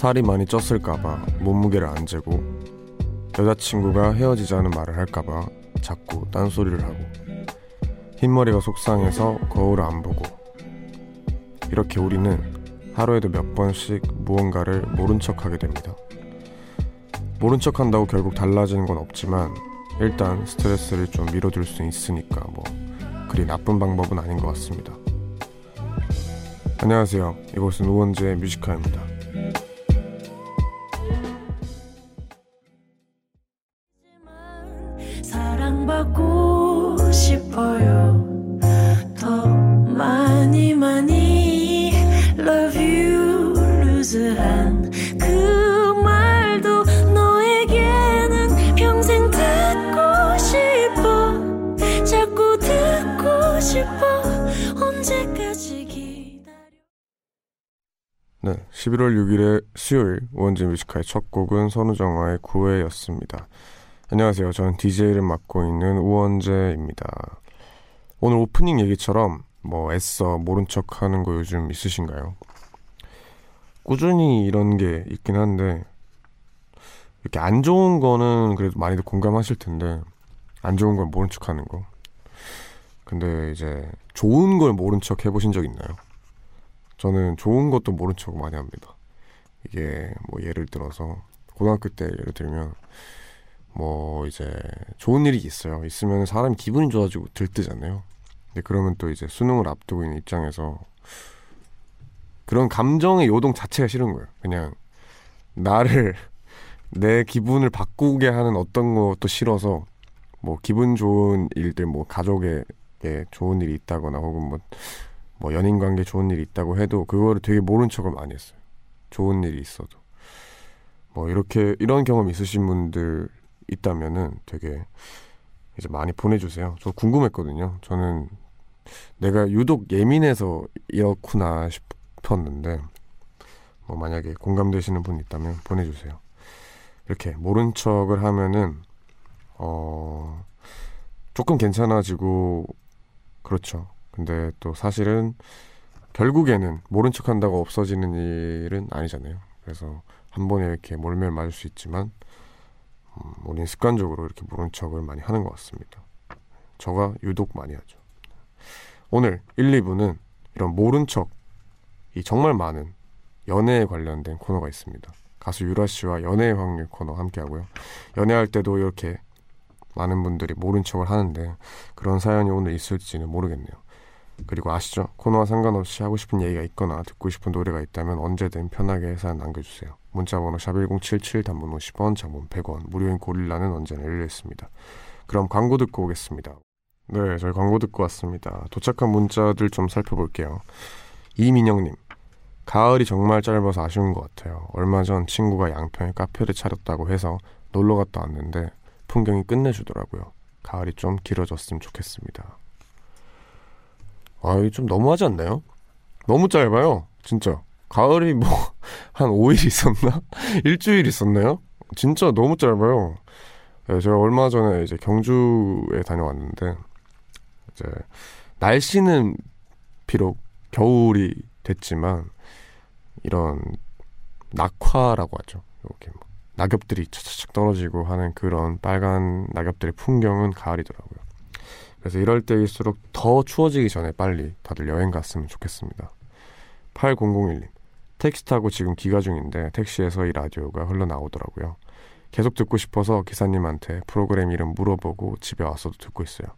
살이 많이 쪘을까봐 몸무게를 안 재고 여자친구가 헤어지자는 말을 할까봐 자꾸 딴소리를 하고 흰머리가 속상해서 거울을 안 보고 이렇게 우리는 하루에도 몇 번씩 무언가를 모른 척 하게 됩니다. 모른 척 한다고 결국 달라지는 건 없지만 일단 스트레스를 좀 밀어줄 수 있으니까 뭐 그리 나쁜 방법은 아닌 것 같습니다. 안녕하세요. 이곳은 우원재의 뮤지카입니다. 11월 6일의 수요일 우원재 Music High의 첫 곡은 선우정아의 구애였습니다. 안녕하세요. 저는 DJ를 맡고 있는 우원재입니다. 오늘 오프닝 얘기처럼 뭐 애써 모른 척 하는 거 요즘 있으신가요? 꾸준히 이런 게 있긴 한데 이렇게 안 좋은 거는 그래도 많이들 공감하실 텐데 안 좋은 건 모른 척 하는 거. 근데 이제 좋은 걸 모른 척 해보신 적 있나요? 저는 좋은 것도 모른 척 많이 합니다. 이게 뭐 예를 들어서 고등학교 때 예를 들면 뭐 이제 좋은 일이 있어요. 있으면 사람이 기분이 좋아지고 들뜨잖아요. 근데 그러면 또 이제 수능을 앞두고 있는 입장에서 그런 감정의 요동 자체가 싫은 거예요. 그냥 나를 내 기분을 바꾸게 하는 어떤 것도 싫어서 뭐 기분 좋은 일들 뭐 가족에게 좋은 일이 있다거나 혹은 뭐, 뭐 연인 관계 좋은 일이 있다고 해도 그거를 되게 모른 척을 많이 했어요. 좋은 일이 있어도 뭐 이렇게 이런 경험 있으신 분들 있다면은 되게 이제 많이 보내주세요. 저 궁금했거든요. 저는 내가 유독 예민해서 이렇구나 싶었는데 뭐 만약에 공감되시는 분 있다면 보내주세요. 이렇게 모른 척을 하면은 어 조금 괜찮아지고 그렇죠. 근데 또 사실은 결국에는 모른 척 한다고 없어지는 일은 아니잖아요. 그래서 한 번에 이렇게 몰매를 맞을 수 있지만 음, 우리는 습관적으로 이렇게 모른 척을 많이 하는 것 같습니다. 저가 유독 많이 하죠. 오늘 1, 2부는 이런 모른 척이 정말 많은 연애에 관련된 코너가 있습니다. 가수 유라 씨와 연애의 확률 코너 함께 하고요. 연애할 때도 이렇게 많은 분들이 모른 척을 하는데 그런 사연이 오늘 있을지는 모르겠네요. 그리고 아시죠? 코너와 상관없이 하고 싶은 얘기가 있거나 듣고 싶은 노래가 있다면 언제든 편하게 사연 남겨주세요. 문자번호 샵1077 단문 50원 장문 100원 무료인 고릴라는 언제나 열려있습니다. 그럼 광고 듣고 오겠습니다. 네 저희 광고 듣고 왔습니다. 도착한 문자들 좀 살펴볼게요. 이민영님 가을이 정말 짧아서 아쉬운 것 같아요. 얼마 전 친구가 양평에 카페를 차렸다고 해서 놀러 갔다 왔는데 풍경이 끝내주더라고요. 가을이 좀 길어졌으면 좋겠습니다. 아, 이게 좀 너무하지 않나요? 너무 짧아요. 진짜. 가을이 뭐, 한 5일 있었나? 일주일 있었나요? 진짜 너무 짧아요. 네, 제가 얼마 전에 이제 경주에 다녀왔는데, 이제, 날씨는 비록 겨울이 됐지만, 이런 낙화라고 하죠. 이렇게 뭐 낙엽들이 차차착 떨어지고 하는 그런 빨간 낙엽들의 풍경은 가을이더라고요. 그래서 이럴 때일수록 더 추워지기 전에 빨리 다들 여행 갔으면 좋겠습니다. 8001님. 택시 타고 지금 기가 중인데 택시에서 이 라디오가 흘러나오더라고요. 계속 듣고 싶어서 기사님한테 프로그램 이름 물어보고 집에 와서도 듣고 있어요.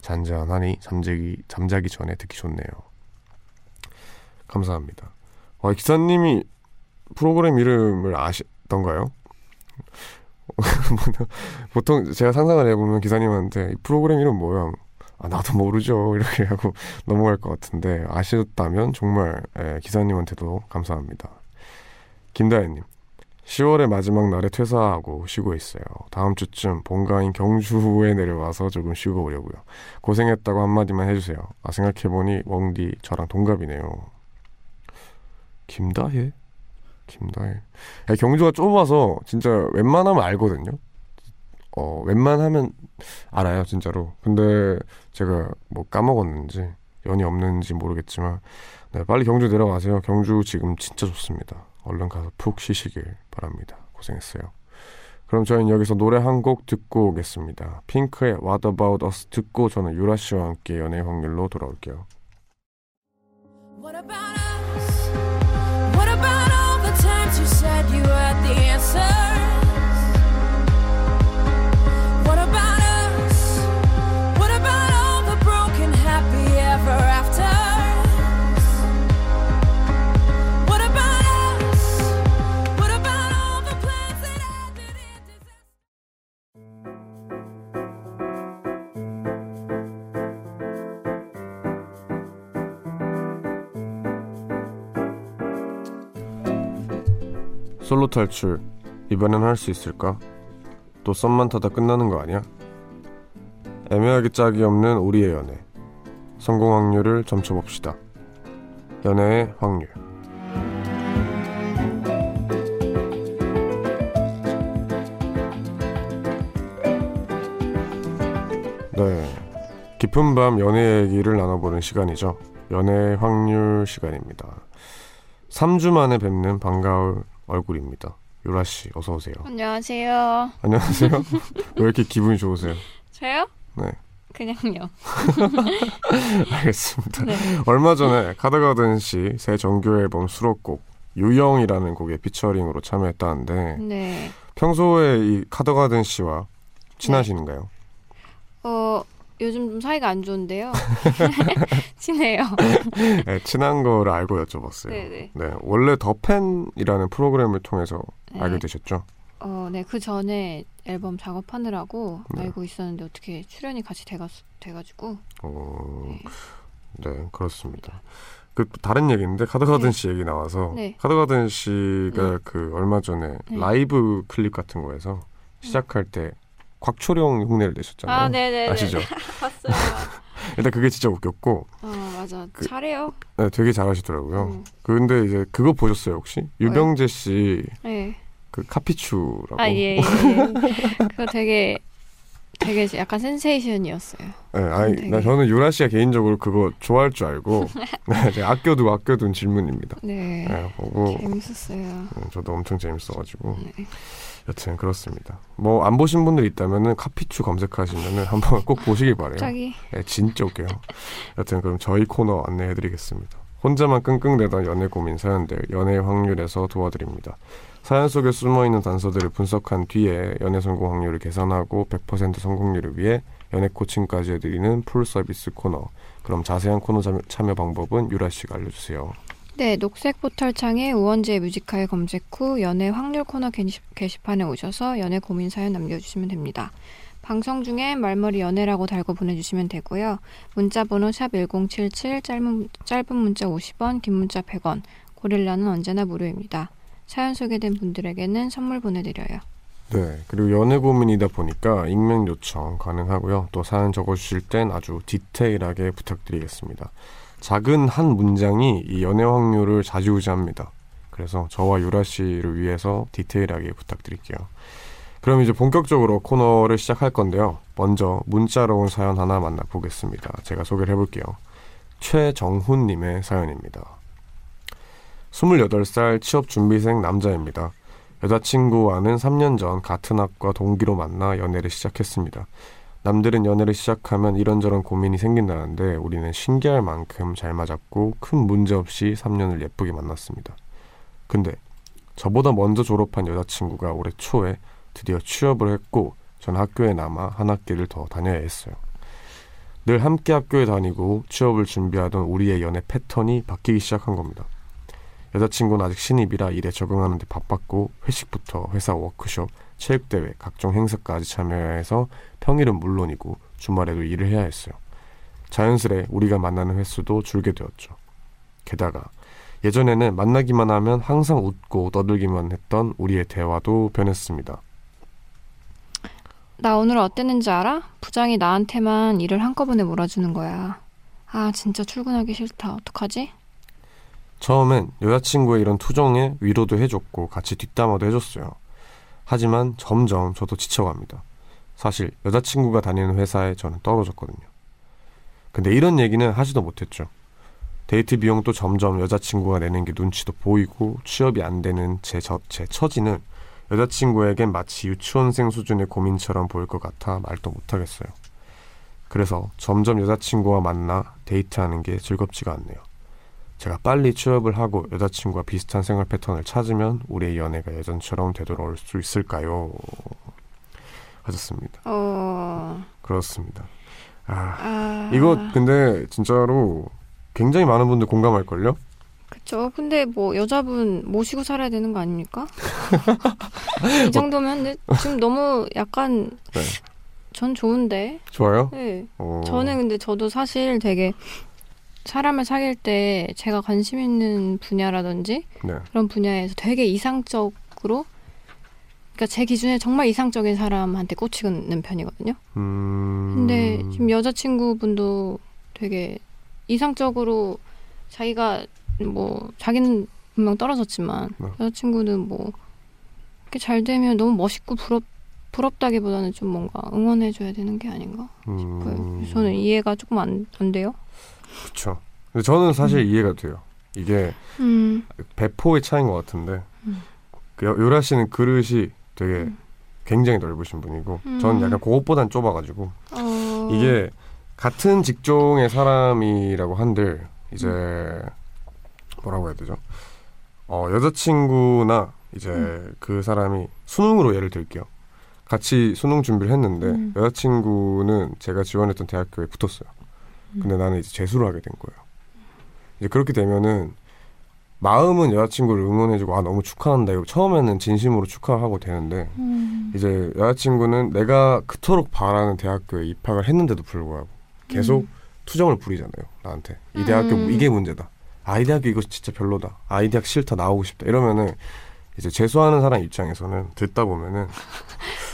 잔잔하니 잠자기, 잠자기 전에 듣기 좋네요. 감사합니다. 와, 기사님이 프로그램 이름을 아시던가요? 보통 제가 상상을 해보면 기사님한테 이 프로그램 이름 뭐야? 아, 나도 모르죠. 이렇게 하고 넘어갈 것 같은데 아셨다면 정말 예, 기사님한테도 감사합니다. 김다혜님, 10월의 마지막 날에 퇴사하고 쉬고 있어요. 다음 주쯤 본가인 경주에 내려와서 조금 쉬고 오려고요. 고생했다고 한마디만 해주세요. 아 생각해보니 웡디 저랑 동갑이네요. 김다혜? 김다혜. 야, 경주가 좁아서 진짜 웬만하면 알거든요. 어, 웬만하면 알아요, 진짜로. 근데 제가 뭐 까먹었는지, 연이 없는지 모르겠지만, 네, 빨리 경주 내려가세요. 경주 지금 진짜 좋습니다. 얼른 가서 푹 쉬시길 바랍니다. 고생했어요. 그럼 저희는 여기서 노래 한 곡 듣고 오겠습니다. 핑크의 What About Us 듣고 저는 유라 씨와 함께 연애 확률로 돌아올게요. What about us? What about 탈출 이번엔 할 수 있을까? 또 썸만 타다 끝나는 거 아니야? 애매하게 짝이 없는 우리의 연애 성공 확률을 점쳐봅시다. 연애의 확률 네 깊은 밤 연애 얘기를 나눠보는 시간이죠. 연애 확률 시간입니다. 3주 만에 뵙는 반가울 얼굴입니다. 유라 씨, 어서 오세요. 안녕하세요. 안녕하세요. 왜 이렇게 기분이 좋으세요? 저요? 네, 그냥요. 알겠습니다. 네. 얼마 전에 카드가든 씨 새 정규 앨범 수록곡 유영이라는 곡에 피처링으로 참여했다는데 네. 평소에 이 카드가든 씨와 친하신가요? 어, 요즘 좀 사이가 안 좋은데요. 친해요. 네, 친한 거를 알고 여쭤봤어요. 네네. 네, 원래 더 팬이라는 프로그램을 통해서 네. 알게 되셨죠? 어, 네. 그 전에 앨범 작업하느라고 네. 알고 있었는데 어떻게 출연이 같이 돼가, 돼가지고. 어, 네. 네, 그렇습니다. 그 다른 얘기인데 카드가든 네. 씨 얘기 나와서 네. 카드가든 씨가 네. 그 얼마 전에 네. 라이브 클립 같은 거에서 시작할 때 곽초령 흉내를 내셨잖아요. 아, 네네. 아시죠? 봤어요. 일단 그게 진짜 웃겼고 어, 맞아. 그- 잘해요. 네, 되게 잘하시더라고요. 음. 근데 이제 그거 보셨어요 혹시? 유병재 씨그 네. 카피추라고. 아, 예, 예. 그거 되게, 되게 약간 센세이션이었어요. 네, 아니, 되게- 나 저는 유라 씨가 개인적으로 그거 좋아할 줄 알고 네, 제가 아껴두고 아껴둔 질문입니다. 네. 네, 보고 재밌었어요. 음, 저도 엄청 재밌어가지고 네. 여튼 그렇습니다. 뭐 안 보신 분들 있다면은 카피추 검색하시면은 한번 꼭 보시길 바래요. 갑자기. 네, 진짜 웃겨요. 여튼 그럼 저희 코너 안내해드리겠습니다. 혼자만 끙끙대던 연애 고민 사연들 연애 확률에서 도와드립니다. 사연 속에 숨어있는 단서들을 분석한 뒤에 연애 성공 확률을 계산하고 100% 성공률을 위해 연애 코칭까지 해드리는 풀 서비스 코너. 그럼 자세한 코너 참여, 참여 방법은 유라 씨가 알려주세요. 네, 녹색 포털 창에 우원재 뮤지카에 검색 후 연애 확률 코너 게시, 게시판에 오셔서 연애 고민 사연 남겨주시면 됩니다. 방송 중에 말머리 연애라고 달고 보내주시면 되고요. 문자 번호 샵 1077, 짧은, 짧은 문자 50원, 긴 문자 100원, 고릴라는 언제나 무료입니다. 사연 소개된 분들에게는 선물 보내드려요. 네, 그리고 연애 고민이다 보니까 익명 요청 가능하고요. 또 사연 적어주실 땐 아주 디테일하게 부탁드리겠습니다. 작은 한 문장이 이 연애 확률을 좌지우지합니다. 그래서 저와 유라 씨를 위해서 디테일하게 부탁드릴게요. 그럼 이제 본격적으로 코너를 시작할 건데요. 먼저 문자로 온 사연 하나 만나보겠습니다. 제가 소개를 해볼게요. 최정훈님의 사연입니다. 28살 취업 준비생 남자입니다. 여자친구와는 3년 전 같은 학과 동기로 만나 연애를 시작했습니다. 남들은 연애를 시작하면 이런저런 고민이 생긴다는데 우리는 신기할 만큼 잘 맞았고 큰 문제 없이 3년을 예쁘게 만났습니다. 근데 저보다 먼저 졸업한 여자친구가 올해 초에 드디어 취업을 했고 전 학교에 남아 한 학기를 더 다녀야 했어요. 늘 함께 학교에 다니고 취업을 준비하던 우리의 연애 패턴이 바뀌기 시작한 겁니다. 여자친구는 아직 신입이라 일에 적응하는데 바빴고 회식부터 회사 워크숍, 체육대회, 각종 행사까지 참여해야 해서 평일은 물론이고 주말에도 일을 해야 했어요. 자연스레 우리가 만나는 횟수도 줄게 되었죠. 게다가 예전에는 만나기만 하면 항상 웃고 떠들기만 했던 우리의 대화도 변했습니다. 나 오늘 어땠는지 알아? 부장이 나한테만 일을 한꺼번에 몰아주는 거야. 아, 진짜 출근하기 싫다. 어떡하지? 처음엔 여자친구의 이런 투정에 위로도 해줬고 같이 뒷담화도 해줬어요. 하지만 점점 저도 지쳐갑니다. 사실 여자친구가 다니는 회사에 저는 떨어졌거든요. 근데 이런 얘기는 하지도 못했죠. 데이트 비용도 점점 여자친구가 내는 게 눈치도 보이고 취업이 안 되는 제, 저, 제 처지는 여자친구에겐 마치 유치원생 수준의 고민처럼 보일 것 같아 말도 못하겠어요. 그래서 점점 여자친구와 만나 데이트하는 게 즐겁지가 않네요. 제가 빨리 취업을 하고 여자친구와 비슷한 생활 패턴을 찾으면 우리의 연애가 예전처럼 되돌아올 수 있을까요? 하셨습니다. 어, 그렇습니다. 아, 아. 이거 근데 진짜로 굉장히 많은 분들 공감할걸요? 그쵸. 근데 뭐 여자분 모시고 살아야 되는 거 아닙니까? 이 정도면 지금 너무 약간 네. 전 좋은데. 좋아요? 네. 어, 저는 근데 저도 사실 되게 사람을 사귈 때 제가 관심 있는 분야라든지 네. 그런 분야에서 되게 이상적으로 그러니까 제 기준에 정말 이상적인 사람한테 꽂히는 편이거든요. 음... 근데 지금 여자친구분도 되게 이상적으로 자기가 뭐 자기는 분명 떨어졌지만 네. 여자친구는 뭐 이렇게 잘 되면 너무 멋있고 부럽 부럽다기보다는 좀 뭔가 응원해줘야 되는 게 아닌가 싶어요. 음... 저는 이해가 조금 안, 안 돼요. 근데 저는 사실 이해가 돼요. 이게 음, 배포의 차이인 것 같은데 음. 그 요- 요라 씨는 그릇이 되게 음. 굉장히 넓으신 분이고 음. 저는 약간 그것보단 좁아가지고 어, 이게 같은 직종의 사람이라고 한들 이제 음. 뭐라고 해야 되죠? 어 여자친구나 이제 음. 그 사람이 수능으로 예를 들게요. 같이 수능 준비를 했는데 음. 여자친구는 제가 지원했던 대학교에 붙었어요. 근데 나는 이제 재수를 하게 된 거예요. 이제 그렇게 되면은 마음은 여자친구를 응원해주고 아 너무 축하한다. 이거 처음에는 진심으로 축하하고 되는데 음, 이제 여자친구는 내가 그토록 바라는 대학교에 입학을 했는데도 불구하고 계속 음. 투정을 부리잖아요 나한테. 이 대학교 음. 이게 문제다. 아 이 대학교 이거 진짜 별로다. 아 이 대학 싫다. 나오고 싶다. 이러면은 이제 재수하는 사람 입장에서는 듣다 보면은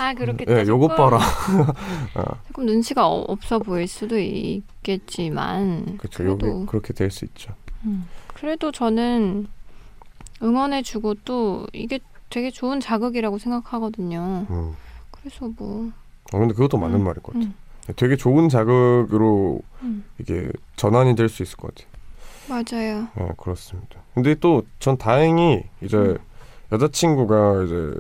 아 그렇겠다. 예 요것 봐라 조금 눈치가 어- 없어 보일 수도 있겠지만 그렇죠 그래도 그렇게 될 수 있죠 음, 그래도 저는 응원해주고 또 이게 되게 좋은 자극이라고 생각하거든요. 음. 그래서 뭐 어, 근데 그것도 맞는 음, 말인 것 같아요 음, 되게 좋은 자극으로 음, 이게 전환이 될 수 있을 것 같아요 맞아요. 네, 그렇습니다. 근데 또 전 다행히 이제 음. 여자친구가 이제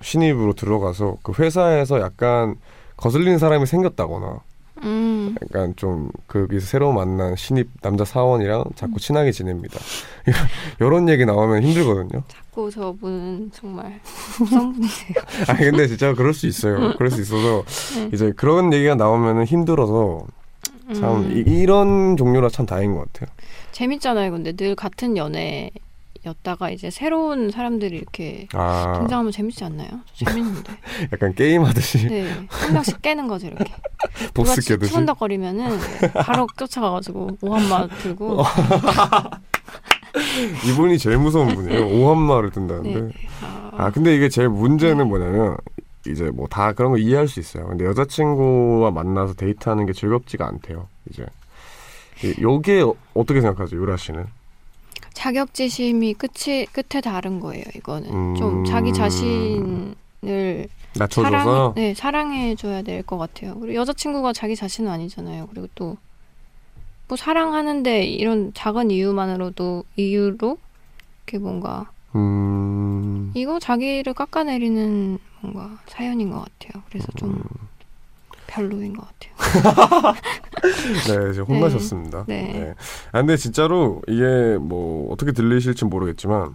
신입으로 들어가서 그 회사에서 약간 거슬리는 사람이 생겼다거나 음, 약간 좀 거기서 새로 만난 신입 남자 사원이랑 자꾸 친하게 지냅니다. 이런 얘기 나오면 힘들거든요. 자꾸 저분은 정말 성분이세요. 아니 근데 진짜 그럴 수 있어요. 그럴 수 있어서 네. 이제 그런 얘기가 나오면 힘들어서 참 음, 이, 이런 종류라 참 다행인 것 같아요. 재밌잖아요. 근데 늘 같은 연애 였다가 이제 새로운 사람들이 이렇게 아 등장하면 재밌지 않나요? 저 재밌는데. 약간 게임 하듯이 네, 한 명씩 깨는 거죠 이렇게. 보스 깨듯이. 치문덕거리면은 바로 쫓아가가지고 오한마 들고 어. 이분이 제일 무서운 분이에요. 오한마를 든다는데. 네. 아, 아 근데 이게 제일 문제는 뭐냐면 이제 뭐 다 그런 거 이해할 수 있어요. 근데 여자친구와 만나서 데이트하는 게 즐겁지가 않대요. 이제 이- 요게 어- 어떻게 생각하세요, 유라 씨는? 자격지심이 끝이 끝에 다른 거예요. 이거는 음. 좀 자기 자신을 낮춰줘서 사랑 네 사랑해 줘야 될 것 같아요. 그리고 여자친구가 자기 자신은 아니잖아요. 그리고 또 뭐 사랑하는데 이런 작은 이유만으로도 이유로 이렇게 뭔가 음, 이거 자기를 깎아내리는 뭔가 사연인 것 같아요. 그래서 좀 음. 별로인 것 같아요. 네, 지금 혼나셨습니다. 네. 아, 근데 진짜로 이게 뭐 어떻게 들리실지 모르겠지만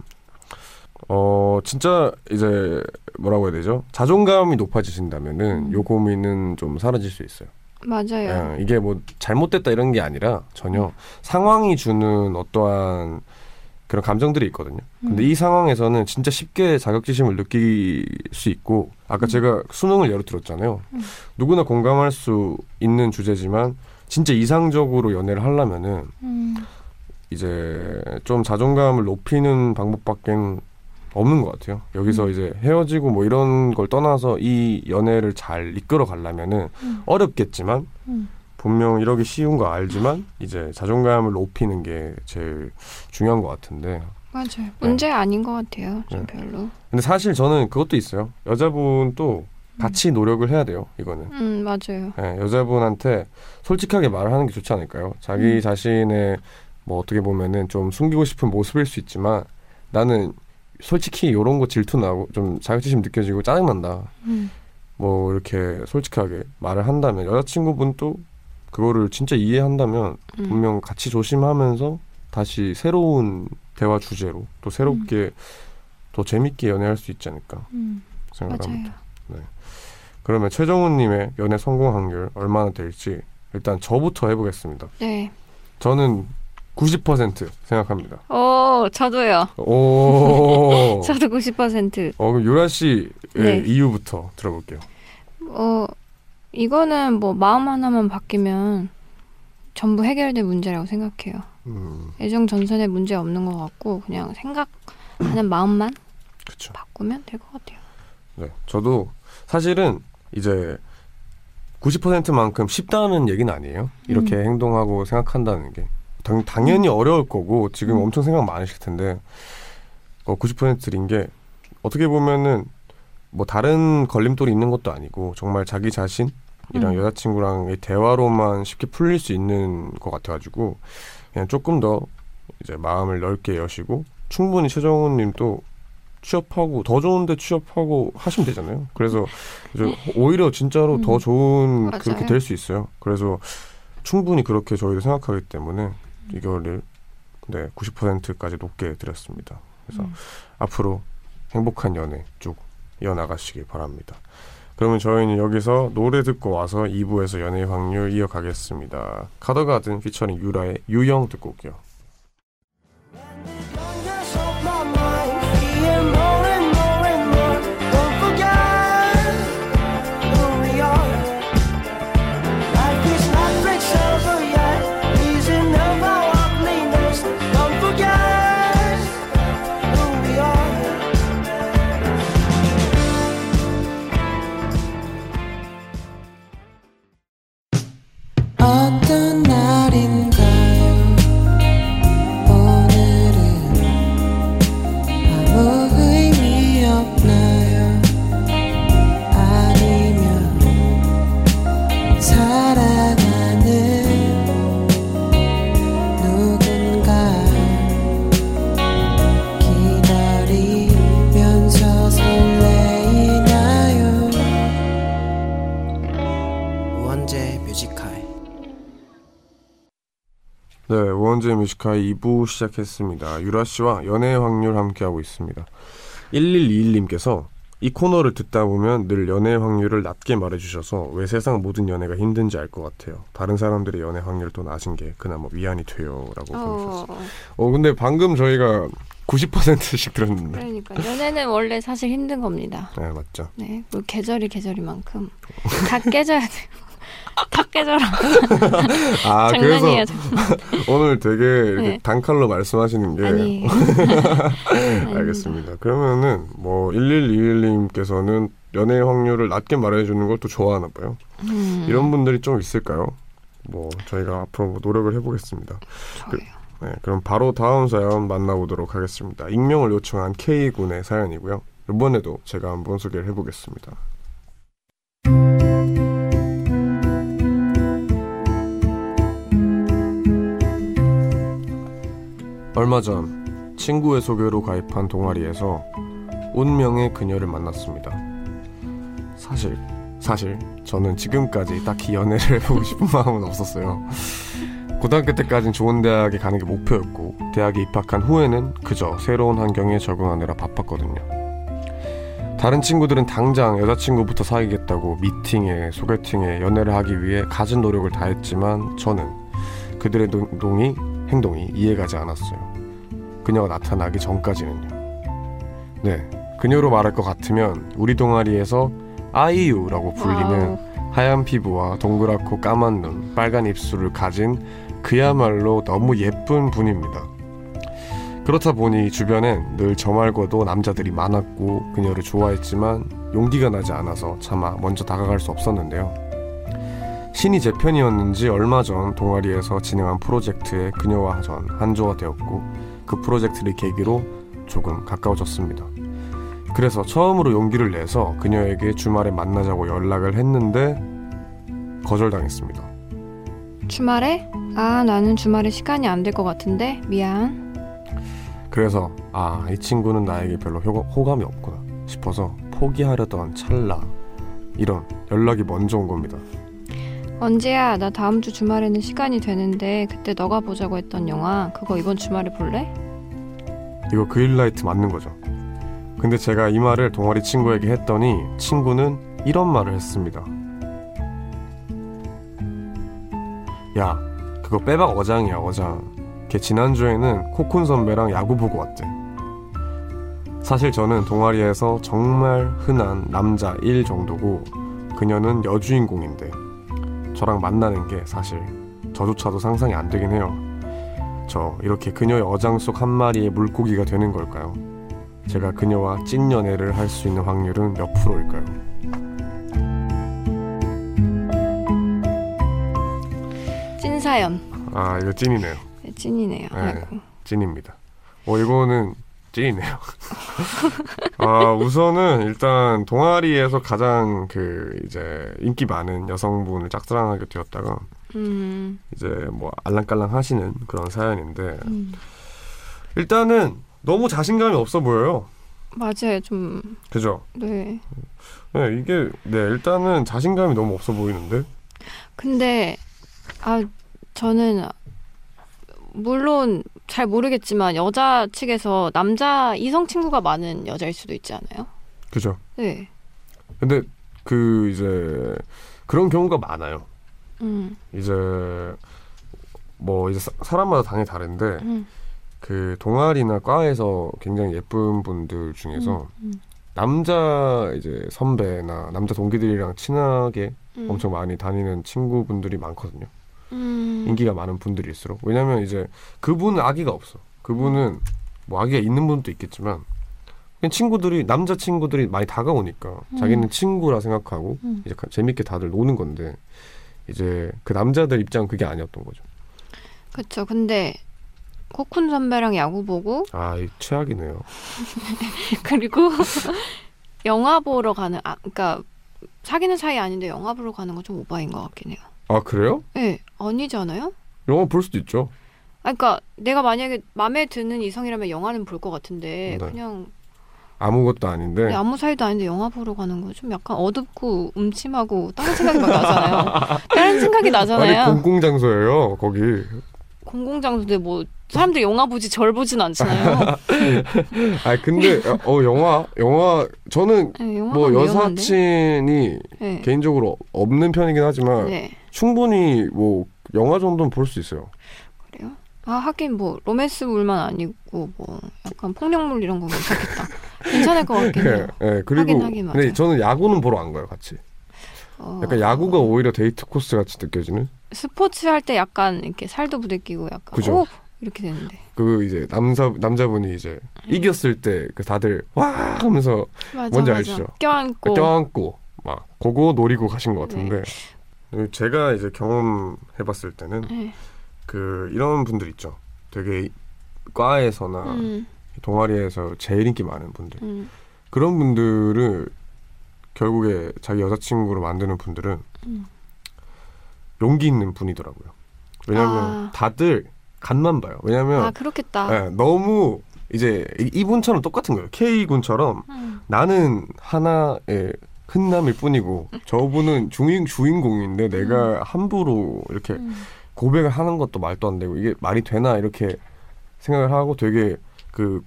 어 진짜 이제 뭐라고 해야 되죠? 자존감이 높아지신다면은 음. 요 고민은 좀 사라질 수 있어요. 맞아요. 예, 이게 뭐 잘못됐다 이런 게 아니라 전혀 상황이 주는 어떠한 그런 감정들이 있거든요. 근데 음. 이 상황에서는 진짜 쉽게 자격지심을 느낄 수 있고 아까 제가 수능을 예로 들었잖아요. 음. 누구나 공감할 수 있는 주제지만 진짜 이상적으로 연애를 하려면은 음, 이제 좀 자존감을 높이는 방법밖에 없는 것 같아요. 여기서 음. 이제 헤어지고 뭐 이런 걸 떠나서 이 연애를 잘 이끌어 가려면은 음. 어렵겠지만 음. 분명 이러기 쉬운 거 알지만 이제 자존감을 높이는 게 제일 중요한 것 같은데 맞아요. 문제 아닌 것 같아요. 좀 네. 별로. 근데 사실 저는 그것도 있어요. 여자분도 같이 노력을 해야 돼요. 이거는. 음 맞아요. 예, 여자분한테 솔직하게 말을 하는 게 좋지 않을까요? 자기 음. 자신의 뭐 어떻게 보면은 좀 숨기고 싶은 모습일 수 있지만 나는 솔직히 이런 거 질투 나고 좀 자격지심 느껴지고 짜증 난다. 음. 뭐 이렇게 솔직하게 말을 한다면 여자친구분도 그거를 진짜 이해한다면 음. 분명 같이 조심하면서 다시 새로운 대화 주제로 또 새롭게 더 재밌게 연애할 수 있지 않을까 음. 생각합니다. 맞아요. 그러면 최정훈님의 연애 성공 확률 얼마나 될지 일단 저부터 해보겠습니다. 네. 저는 90% 생각합니다. 오 저도요. 오. 저도 90%. 어, 그럼 유라 씨의 네. 이유부터 들어볼게요. 어 이거는 뭐 마음 하나만 바뀌면 전부 해결될 문제라고 생각해요. 음, 애정 전선에 문제 없는 것 같고 그냥 생각하는 마음만 그쵸. 바꾸면 될 것 같아요. 네, 저도 사실은 이제 90%만큼 쉽다는 얘기는 아니에요. 이렇게 음. 행동하고 생각한다는 게 당, 당연히 어려울 거고 지금 음. 엄청 생각 많으실 텐데 어, 90%인 게 어떻게 보면은 뭐 다른 걸림돌이 있는 것도 아니고 정말 자기 자신 이랑 음. 여자친구랑의 대화로만 쉽게 풀릴 수 있는 것 같아가지고 그냥 조금 더 이제 마음을 넓게 여시고 충분히 최정훈님도 취업하고 더 좋은데 취업하고 하시면 되잖아요. 그래서 오히려 진짜로 음. 더 좋은 맞아요. 그렇게 될 수 있어요. 그래서 충분히 그렇게 저희도 생각하기 때문에 이거를 네 90%까지 높게 드렸습니다. 그래서 음. 앞으로 행복한 연애 쭉 이어나가시길 바랍니다. 그러면 저희는 여기서 노래 듣고 와서 2부에서 연애 확률 이어가겠습니다. 카더가든 피처링 유라의 유영 듣고 올게요. 뮤지카이 2부 시작했습니다. 유라 씨와 연애 확률 함께하고 있습니다. 1121님께서 이 코너를 듣다 보면 늘 연애 확률을 낮게 말해주셔서 왜 세상 모든 연애가 힘든지 알 것 같아요. 다른 사람들의 연애 확률도 낮은 게 그나마 위안이 돼요라고 보내주셨어요. 어, 어 근데 방금 저희가 90%씩 들었는데. 그러니까 연애는 원래 사실 힘든 겁니다. 네 맞죠. 네, 그 계절이 계절이만큼 다 깨져야 돼요. 다 깨져라. 아. 그래서 오늘 되게 이렇게 네. 단칼로 말씀하시는 게 아니. 알겠습니다. 그러면은 뭐 1121님께서는 연애 확률을 낮게 말해주는 걸 또 좋아하나 봐요. 음, 이런 분들이 좀 있을까요? 뭐 저희가 앞으로 뭐 노력을 해보겠습니다. 좋아요. 네, 그럼 바로 다음 사연 만나보도록 하겠습니다. 익명을 요청한 K군의 사연이고요. 이번에도 제가 한번 소개를 해보겠습니다. 얼마 전 친구의 소개로 가입한 동아리에서 운명의 그녀를 만났습니다. 사실 사실 저는 지금까지 딱히 연애를 해보고 싶은 마음은 없었어요. 고등학교 때까진 좋은 대학에 가는 게 목표였고 대학에 입학한 후에는 그저 새로운 환경에 적응하느라 바빴거든요. 다른 친구들은 당장 여자친구부터 사귀겠다고 미팅에 소개팅에 연애를 하기 위해 갖은 노력을 다했지만 저는 그들의 행동이 행동이 이해가지 않았어요. 그녀가 나타나기 전까지는요. 네, 그녀로 말할 것 같으면 우리 동아리에서 아이유라고 불리는 와우. 하얀 피부와 동그랗고 까만 눈, 빨간 입술을 가진 그야말로 너무 예쁜 분입니다. 그렇다 보니 주변엔 늘 저 말고도 남자들이 많았고 그녀를 좋아했지만 용기가 나지 않아서 차마 먼저 다가갈 수 없었는데요. 신이 제 편이었는지 얼마 전 동아리에서 진행한 프로젝트에 그녀와 전 한조가 되었고 그 프로젝트를 계기로 조금 가까워졌습니다. 그래서 처음으로 용기를 내서 그녀에게 주말에 만나자고 연락을 했는데 거절당했습니다. 주말에? 아, 나는 주말에 시간이 안 될 것 같은데. 미안. 그래서 아, 이 친구는 나에게 별로 호, 호감이 없구나 싶어서 포기하려던 찰나 이런 연락이 먼저 온 겁니다. 언제야? 나 다음 주 주말에는 시간이 되는데 그때 너가 보자고 했던 영화 그거 이번 주말에 볼래? 이거 그일라이트 맞는 거죠. 근데 제가 이 말을 동아리 친구에게 했더니 친구는 이런 말을 했습니다. 야, 그거 빼박 어장이야, 어장. 걔 지난주에는 코쿤 선배랑 야구 보고 왔대. 사실 저는 동아리에서 정말 흔한 남자 1 정도고 그녀는 여주인공인데 저랑 만나는 게 사실 저조차도 상상이 안 되긴 해요. 저 이렇게 그녀의 어장 속 한 마리의 물고기가 되는 걸까요? 제가 그녀와 찐 연애를 할 수 있는 확률은 몇 프로일까요? 찐 사연. 아 이거 찐이네요. 네, 찐이네요. 네. 찐입니다. 어 이거는 찐이네요. 아 우선은 일단 동아리에서 가장 그 이제 인기 많은 여성분을 짝사랑하게 되었다가 음, 이제 뭐 알랑깔랑 하시는 그런 사연인데 음. 일단은 너무 자신감이 없어 보여요. 맞아요. 좀 그죠? 네. 네 이게 네 일단은 자신감이 너무 없어 보이는데 근데 아 저는 물론 잘 모르겠지만 여자 측에서 남자 이성 친구가 많은 여자일 수도 있지 않아요? 그죠? 네. 근데 그 이제 그런 경우가 많아요. 음. 이제 뭐 이제 사- 사람마다 당연히 다른데 음. 그 동아리나 과에서 굉장히 예쁜 분들 중에서 음. 남자 이제 선배나 남자 동기들이랑 친하게 음. 엄청 많이 다니는 친구분들이 많거든요. 음. 인기가 많은 분들일수록 왜냐면 이제 그분은 아기가 없어. 그분은 뭐 아기가 있는 분도 있겠지만 그냥 친구들이 남자 친구들이 많이 다가오니까 자기는 친구라 생각하고 음. 이제 가- 재밌게 다들 노는 건데 이제 그 남자들 입장 은 그게 아니었던 거죠. 그쵸. 근데 코쿤 선배랑 야구 보고 아, 이 최악이네요. 그리고 영화 보러 가는 아 그러니까 사귀는 사이 아닌데 영화 보러 가는 건 좀 오바인 것 같긴 해요. 아 그래요? 네, 아니잖아요? 영화 볼 수도 있죠. 아, 그러니까 내가 만약에 마음에 드는 이성이라면 영화는 볼 것 같은데 네. 그냥 아무것도 아닌데. 근데 아무 사이도 아닌데 영화 보러 가는 거 좀 약간 어둡고 음침하고 다른 생각이 막 나잖아요. 다른 생각이 나잖아요. 아니 공공 장소예요. 거기. 공공 장소인데 뭐 사람들이 영화 보지 절 보진 않잖아요. 아 근데 어 영화 영화 저는 네, 뭐? 여사친이 네. 개인적으로 없는 편이긴 하지만 네. 충분히 뭐 영화 정도는 볼 수 있어요. 그래요? 아 하긴 뭐 로맨스 물만 아니고 뭐 약간 폭력물 이런 거 괜찮겠다. 괜찮을 것 같긴 예, 해요. 예, 그리고 하긴 하긴 맞아요. 저는 야구는 보러 안 가요 같이. 어, 약간 야구가 오히려 데이트 코스 같이 느껴지는. 스포츠 할 때 약간 이렇게 살도 부대끼고 약간 그죠. 오 이렇게 되는데 그 이제 남자 남자분이 이제 이겼을 때 그 다들 와 하면서 맞아 뭔지 맞아 알죠? 껴안고 껴안고 막 그거 노리고 가신 것 네. 같은데 제가 이제 경험해봤을 때는 네. 그 이런 분들 있죠. 되게 과에서나 음, 동아리에서 제일 인기 많은 분들 음, 그런 분들을 결국에 자기 여자친구로 만드는 분들은 음. 용기 있는 분이더라고요. 왜냐하면 아. 다들 간만 봐요. 왜냐하면 아 그렇겠다. 예, 너무 이제 이- 이분처럼 똑같은 거예요. K 군처럼 음, 나는 하나의 흔남일 뿐이고 저분은 주인 주인공인데 내가 함부로 이렇게 음. 고백을 하는 것도 말도 안 되고 이게 말이 되나 이렇게 생각을 하고 되게 그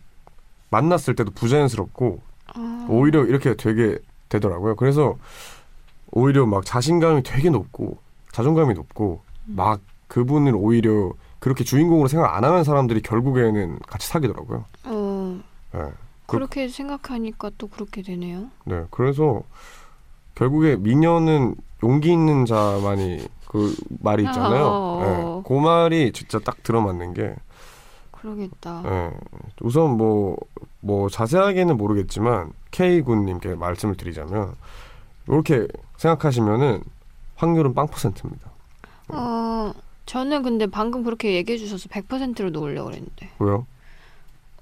만났을 때도 부자연스럽고 아, 오히려 이렇게 되게 되더라고요. 그래서 오히려 막 자신감이 되게 높고 자존감이 높고 음. 막 그분을 오히려 그렇게 주인공으로 생각 안 하는 사람들이 결국에는 같이 사귀더라고요. 어, 네. 그렇게 생각하니까 또 그렇게 되네요. 네, 그래서 결국에 미녀는 용기 있는 자만이 그 말이 있잖아요. 어. 네, 그 말이 진짜 딱 들어맞는 게 그러겠다. 네, 우선 뭐, 뭐 자세하게는 모르겠지만 K 군님께 말씀을 드리자면 이렇게 생각하시면은 확률은 빵 퍼센트입니다. 어, 저는 근데 방금 그렇게 얘기해 주셔서 100%로 놓으려고 그랬는데 왜요?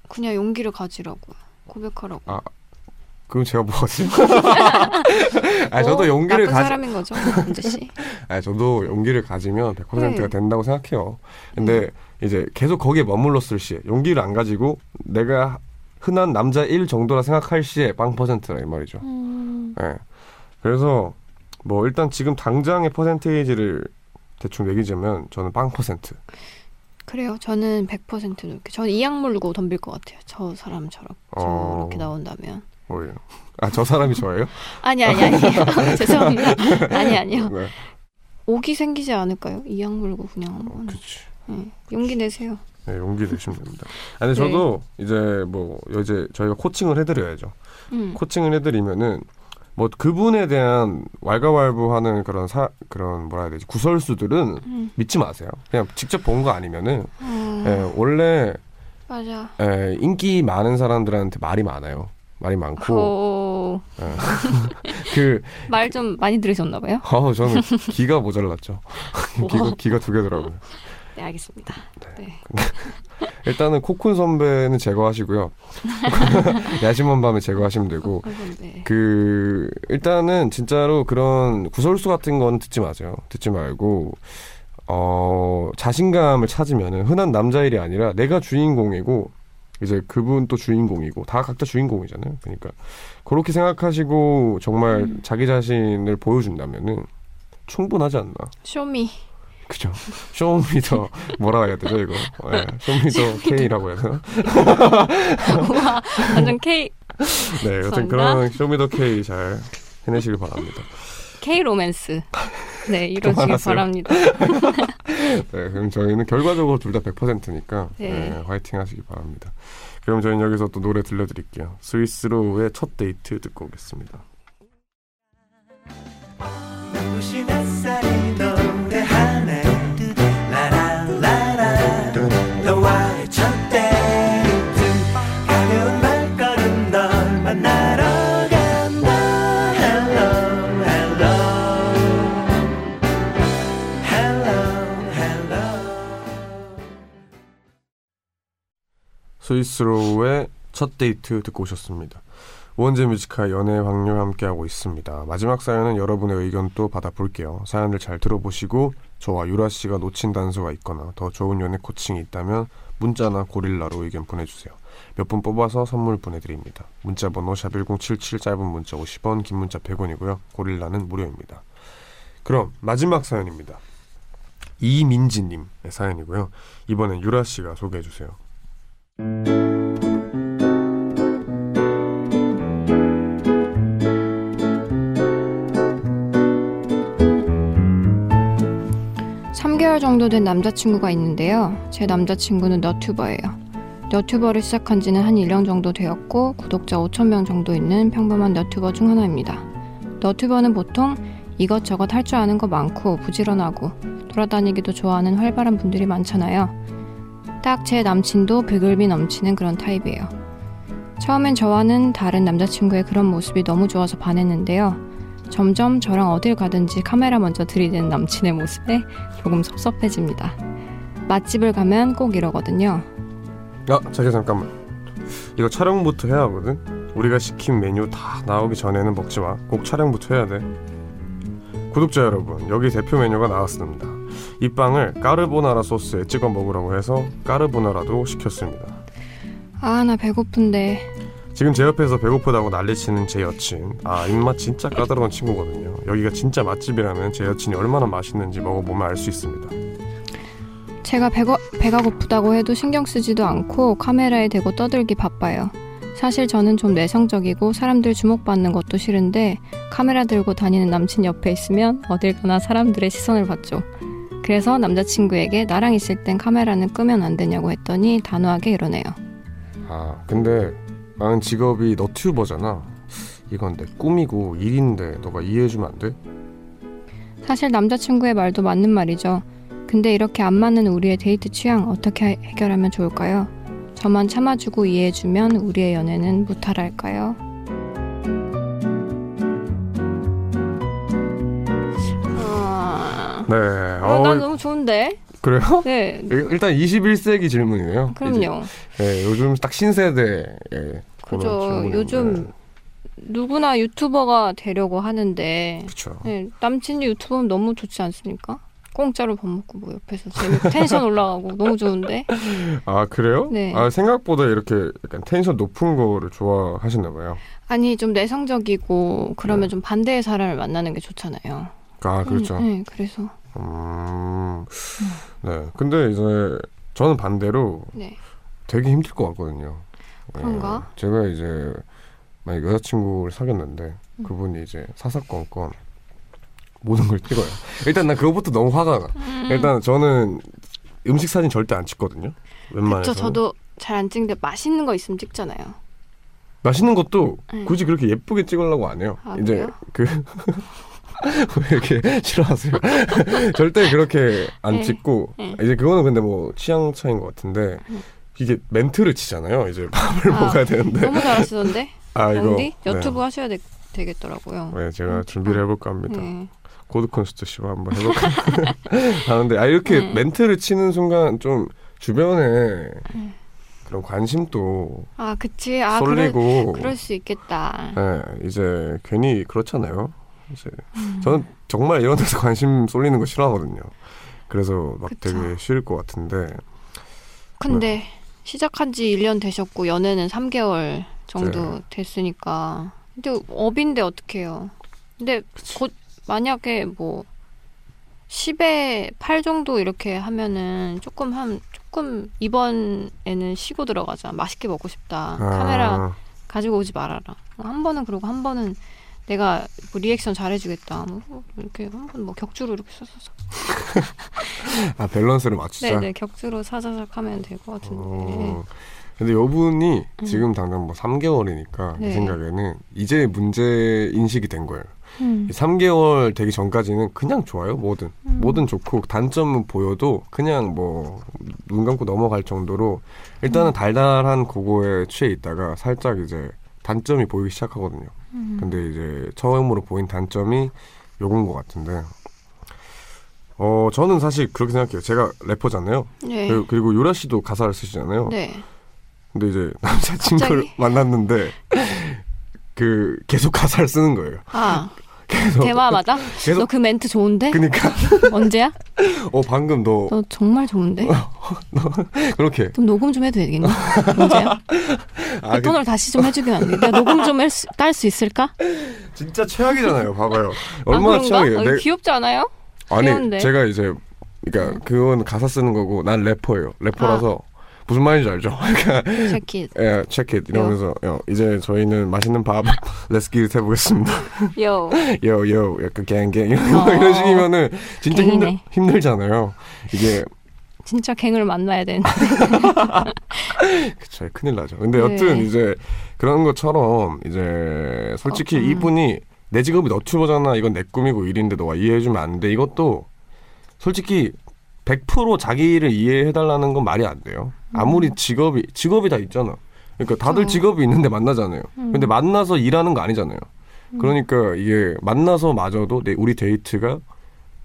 그냥 용기를 가지라고 고백하라고. 아, 그럼 제가 뭐하지? 아 저도 어, 용기를 나쁜 가지. 사람인 거죠, 은재 씨. 아 저도 용기를 가지면 100%가 네. 된다고 생각해요. 근데 이제 계속 거기에 머물렀을 시에 용기를 안 가지고 내가 흔한 남자 1 정도라 생각할 시에 빵 퍼센트라 이 말이죠. 음, 예. 그래서 뭐 일단 지금 당장의 퍼센테이지를 대충 매기자면 저는 빵 퍼센트. 그래요. 저는 100% 이렇게. 저는 이악 물고 덤빌 것 같아요. 저 사람처럼 어. 저렇게 나온다면. 뭐예요? 아저 사람이 저예요? 아니 아니 아니. 죄송합니다. 아니 아니요. 네. 옥이 생기지 않을까요? 이악 물고 그냥 한번. 그렇지. 네. 용기 내세요. 네, 용기 내시면 됩니다. 아니 네. 저도 이제 뭐 이제 저희가 코칭을 해드려야죠. 음. 코칭을 해드리면은 뭐 그분에 대한 왈가왈부하는 그런 사 그런 뭐라 해야 되지 구설수들은 음. 믿지 마세요. 그냥 직접 본 거 아니면은 어, 예, 원래 맞아. 예, 인기 많은 사람들한테 말이 많아요. 말이 많고 어, 그말 좀 많이 들으셨나 봐요. 어, 저는 기가 모자랐죠. 기가 기가 두 개 더라고요. 네, 알겠습니다. 네. 일단은 코쿤 선배는 제거하시고요. 야심한 밤에 제거하시면 되고 어, 네. 그 일단은 진짜로 그런 구설수 같은 건 듣지 마세요. 듣지 말고 어 자신감을 찾으면은 흔한 남자 일이 아니라 내가 주인공이고 이제 그분 또 주인공이고 다 각자 주인공이잖아요. 그러니까 그렇게 생각하시고 정말 음. 자기 자신을 보여준다면은 충분하지 않나. Show Me. 그죠? Show Me the 뭐라 해야 되죠 이거? 네, Show Me the K라고 해야 되나? 와, 완전 K 네, 여튼. 그런 Show Me the K 잘 해내시길 바랍니다. K 로맨스. 네, 이루어지길. 바랍니다. 네, 그럼 저희는 결과적으로 둘 다 100%니까 네. 네, 화이팅 하시기 바랍니다. 그럼 저희는 여기서 또 노래 들려드릴게요. 스위스로의 첫 데이트 듣고 오겠습니다. 스위스로의 첫 데이트 듣고 오셨습니다. 우원재 Music High 연애 확률 함께하고 있습니다. 마지막 사연은 여러분의 의견 또 받아볼게요. 사연을 잘 들어보시고 저와 유라 씨가 놓친 단서가 있거나 더 좋은 연애 코칭이 있다면 문자나 고릴라로 의견 보내주세요. 몇 분 뽑아서 선물 보내드립니다. 문자 번호 샵1077 짧은 문자 50원 긴 문자 100원이고요. 고릴라는 무료입니다. 그럼 마지막 사연입니다. 이민지님의 사연이고요. 이번엔 유라 씨가 소개해 주세요. 삼 3개월 정도 된 남자친구가 있는데요. 제 남자친구는 너튜버예요. 너튜버를 시작한 지는 한 1년 정도 되었고 구독자 5천명 정도 있는 평범한 너튜버 중 하나입니다. 너튜버는 보통 이것저것 할 줄 아는 거 많고 부지런하고 돌아다니기도 좋아하는 활발한 분들이 많잖아요. 딱 제 남친도 비글비 넘치는 그런 타입이에요. 처음엔 저와는 다른 남자친구의 그런 모습이 너무 좋아서 반했는데요. 점점 저랑 어딜 가든지 카메라 먼저 들이대는 남친의 모습에 조금 섭섭해집니다. 맛집을 가면 꼭 이러거든요. 아, 자기 잠깐만. 이거 촬영부터 해야 하거든. 우리가 시킨 메뉴 다 나오기 전에는 먹지 마. 꼭 촬영부터 해야 돼. 구독자 여러분, 여기 대표 메뉴가 나왔습니다. 이 빵을 까르보나라 소스에 찍어 먹으라고 해서 까르보나라도 시켰습니다. 아, 나 배고픈데. 지금 제 옆에서 배고프다고 난리치는 제 여친. 아, 입맛 진짜 까다로운 친구거든요. 여기가 진짜 맛집이라면 제 여친이 얼마나 맛있는지 먹어보면 알 수 있습니다. 제가 배가, 배가 고프다고 해도 신경 쓰지도 않고 카메라에 대고 떠들기 바빠요. 사실 저는 좀 내성적이고 사람들 주목받는 것도 싫은데 카메라 들고 다니는 남친 옆에 있으면 어딜 가나 사람들의 시선을 받죠. 그래서 남자친구에게 나랑 있을 땐 카메라는 끄면 안 되냐고 했더니 단호하게 이러네요. 아, 근데 나는 직업이 너튜버잖아. 이건 내 꿈이고 일인데 너가 이해해주면 안 돼? 사실 남자친구의 말도 맞는 말이죠. 근데 이렇게 안 맞는 우리의 데이트 취향 어떻게 해결하면 좋을까요? 저만 참아주고 이해해주면 우리의 연애는 무탈할까요? 아... 네. 어, 난 어, 너무 좋은데? 그래요? 네, 일단 21세기 질문이네요. 이제, 그럼요. 예, 요즘 딱 신세대. 예, 그죠. 요즘 누구나 유튜버가 되려고 하는데 그쵸. 네, 남친이 유튜버면 너무 좋지 않습니까? 공짜로 밥 먹고 뭐 옆에서 텐션 올라가고 너무 좋은데 아 그래요? 네. 아 생각보다 이렇게 약간 텐션 높은 거를 좋아하시나 봐요. 아니 좀 내성적이고 그러면 네. 좀 반대의 사람을 만나는 게 좋잖아요. 아 그렇죠. 음, 네, 그래서 음, 네. 근데 이제 저는 반대로 네. 되게 힘들 것 같거든요. 그런가? 예, 제가 이제 만약 여자친구를 사귀었는데 음. 그분이 이제 사사건건 모든 걸 찍어요. 일단 나 그거부터 너무 화가 나. 음. 일단 저는 음식 사진 절대 안 찍거든요. 웬만해서. 그쵸 저도 잘 안 찍는데 맛있는 거 있으면 찍잖아요. 맛있는 것도 음. 굳이 그렇게 예쁘게 찍으려고 안 해요. 아, 이제 그래요? 그 왜 이렇게 싫어하세요? 절대 그렇게 안 네. 찍고 네. 이제 그거는 근데 뭐 취향 차이인 것 같은데 음. 이게 멘트를 치잖아요. 이제 밥을 아, 먹어야 되는데 너무 잘하시던데 아 이거 영디 유튜브 하셔야 되, 되겠더라고요. 네, 네, 제가 준비를 해볼까 합니다. 네. 고드콘스트 씨와 한번 해볼까 하는데 아 이렇게 네. 멘트를 치는 순간 좀 주변에 음. 그런 관심도 아 그치 아 그럴, 쏠리고 그럴 수 있겠다. 네, 이제 괜히 그렇잖아요. 음. 저는 정말 이런 데서 관심 쏠리는 거 싫어하거든요. 그래서 막 그쵸. 되게 싫을 것 같은데 근데 시작한 지 1년 되셨고 연애는 3개월 정도 네. 됐으니까 근데 업인데 어떡해요. 근데 곧 만약에 뭐 10에 8 정도 이렇게 하면은 조금 한 조금 이번에는 쉬고 들어가자. 맛있게 먹고 싶다. 카메라 아, 가지고 오지 말아라. 한 번은 그러고 한 번은 내가 뭐 리액션 잘해주겠다. 뭐 이렇게 한번 뭐 격주로 이렇게 써서 아 밸런스를 맞추자. 네네 격주로 사자작 하면 될 것 같은데. 어, 근데 이분이 음. 지금 당장 뭐 3개월이니까 제 네. 생각에는 이제 문제 인식이 된 거예요. 음. 3개월 되기 전까지는 그냥 좋아요, 뭐든. 음. 뭐든 좋고 단점은 보여도 그냥 뭐 눈 감고 넘어갈 정도로 일단은 음. 달달한 그거에 취해 있다가 살짝 이제 단점이 보이기 시작하거든요. 음. 근데 이제 처음으로 보인 단점이 요건 것 같은데 어 저는 사실 그렇게 생각해요. 제가 래퍼잖아요. 네. 그리고, 그리고 유라 씨도 가사를 쓰시잖아요. 네. 근데 이제 남자친구를 갑자기? 만났는데 그 계속 가사를 쓰는 거예요. 아 계속 대화 맞아? 계속 너 그 멘트 좋은데? 그니까 언제야? 어 방금 너 너 정말 좋은데? 그렇게 좀 녹음 좀 해도 되겠니? 언제야? 아, 그 돈을 다시 좀 해주긴 안 돼. 내가 녹음 좀 딸 수 있을까? 그 진짜 최악이잖아요. 봐봐요. 아, 얼마나 그런가? 최악이에요. 어, 내- 귀엽지 않아요? 아니 귀여운데. 제가 이제 그러니까 그건 가사 쓰는 거고 난 래퍼예요. 래퍼라서 아. 무슨 말인지 알죠? 그러니까 재킷. 예, 체크 이러면서 요, 이제 저희는 맛있는 밥 기릿 해보겠습니다. 요. 요 요 약간 갱갱 어. 이런 식이면은 진짜 힘들. 힘들잖아요. 이게 진짜 갱을 만나야 되는데. 그쵸 큰일 나죠. 근데 네. 여튼 이제 그런 것처럼 이제 솔직히 어, 음. 이분이 내 직업이 너튜버잖아 이건 내 꿈이고 일인데 너가 이해해주면 안 돼. 이것도 솔직히 100% 자기를 이해해달라는 건 말이 안 돼요. 아무리 직업이 직업이 다 있잖아. 그러니까 다들 음. 직업이 있는데 만나잖아요. 음. 근데 만나서 일하는 거 아니잖아요. 그러니까 이게 만나서 마저도 내 우리 데이트가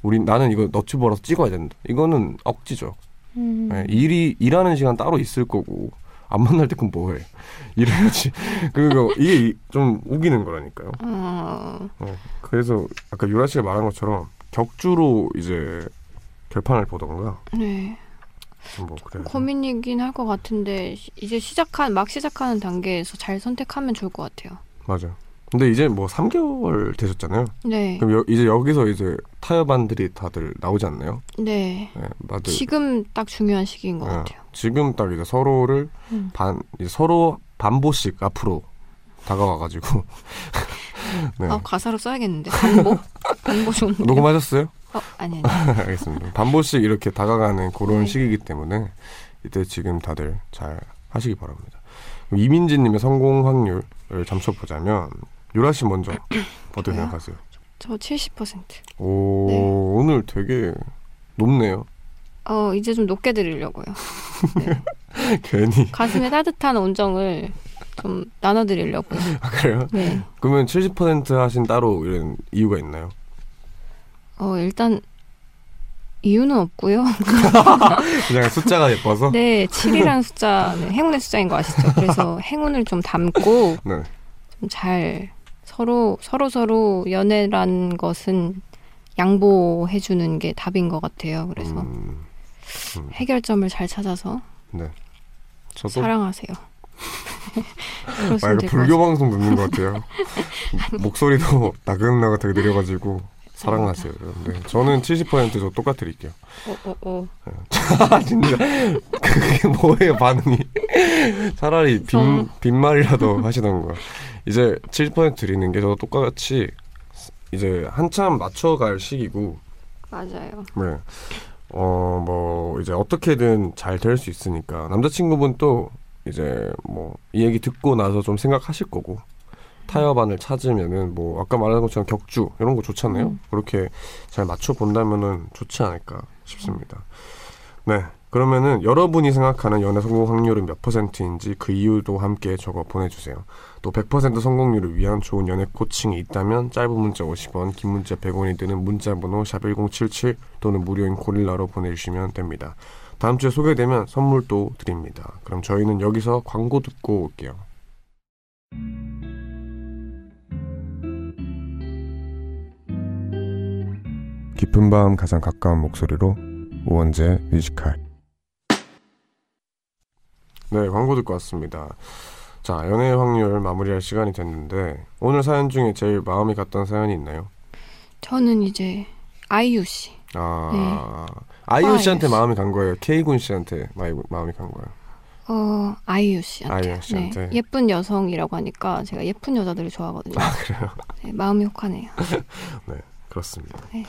우리 나는 이거 너튜버라서 찍어야 된다. 이거는 억지죠. 음. 네, 일이 일하는 시간 따로 있을 거고 안 만날 때 그럼 뭐해? 일해야지. 그리고 이게 이- 좀 우기는 거라니까요. 어, 어, 그래서 아까 유라 씨가 말한 것처럼 격주로 이제 결판을 보던가 네. 뭐 그래. 고민이긴 할 것 같은데 시- 이제 시작한 막 시작하는 단계에서 잘 선택하면 좋을 것 같아요. 맞아. 근데 이제 뭐 3개월 되셨잖아요. 네. 그럼 여- 이제 여기서 이제 타협안들이 다들 나오지 않나요? 네. 네, 다들 지금 딱 중요한 시기인 것 네, 같아요. 지금 딱 이제 서로를 음. 반 이제 서로 반보씩 앞으로 다가와가지고 네. 아 가사로 써야겠는데 반보 반보 좋은데. 녹음하셨어요? 어 아니 아니. 알겠습니다. 반보씩 이렇게 다가가는 그런 네. 시기이기 때문에 이때 지금 다들 잘 하시기 바랍니다. 이민지님의 성공 확률을 점쳐보자면 유라 씨 먼저 어떻게? 생각하세요? 저 70%. 오 네. 오늘 되게 높네요. 어 이제 좀 높게 드리려고요. 괜히 가슴에 따뜻한 온정을 좀 나눠드리려고요. 아, 그래요? 네. 그러면 70% 하신 따로 이런 이유가 있나요? 어 일단 이유는 없고요. 그냥 숫자가 예뻐서? 네, 7이라는 숫자 네, 행운의 숫자인 거 아시죠? 그래서 행운을 좀 담고 네. 좀잘 서로 서로 서로 연애란 것은 양보해 주는 게 답인 것 같아요. 그래서 음, 해결점을 잘 찾아서 네. 저도 사랑하세요. 아, 불교 방송 듣는 것 같아요. 목소리도 나긋나긋 되게 느려가지고 사랑하세요. 네, 저는 70%저 똑같드릴게요. 어, 어, 어. 아 진짜 그게 뭐예요 반응이? 차라리 빈 좀- 빈말이라도 하시던가. 이제 70% 드리는 게 저도 똑같이 이제 한참 맞춰갈 시기고 맞아요. 네. 어, 뭐, 이제 어떻게든 잘 될 수 있으니까. 남자친구분 또 이제 뭐, 이 얘기 듣고 나서 좀 생각하실 거고. 타협안을 찾으면은 뭐, 아까 말한 것처럼 격주, 이런 거 좋잖아요. 음. 그렇게 잘 맞춰 본다면은 좋지 않을까 싶습니다. 네. 그러면은 여러분이 생각하는 연애 성공 확률은 몇 퍼센트인지 그 이유도 함께 적어 보내주세요. 또 100% 성공률을 위한 좋은 연애 코칭이 있다면 짧은 문자 50원, 긴 문자 100원이 드는 문자번호 샵1077 또는 무료인 고릴라로 보내주시면 됩니다. 다음 주에 소개되면 선물도 드립니다. 그럼 저희는 여기서 광고 듣고 올게요. 깊은 밤 가장 가까운 목소리로 우원재의 Music High 네 광고 듣고 왔습니다 자 연애 확률 마무리할 시간이 됐는데 오늘 사연 중에 제일 마음이 갔던 사연이 있나요? 저는 이제 아이유 씨. 아 아이유 아, 씨한테 아이유. 마음이 간 거예요? K군 씨한테 마이, 마음이 간 거예요? 어, 아이유 씨한테. 아이유 씨한테. 네, 예쁜 여성이라고 하니까 제가 예쁜 여자들을 좋아하거든요. 아 그래요? 네, 마음이 혹하네요. 그렇습니다 네.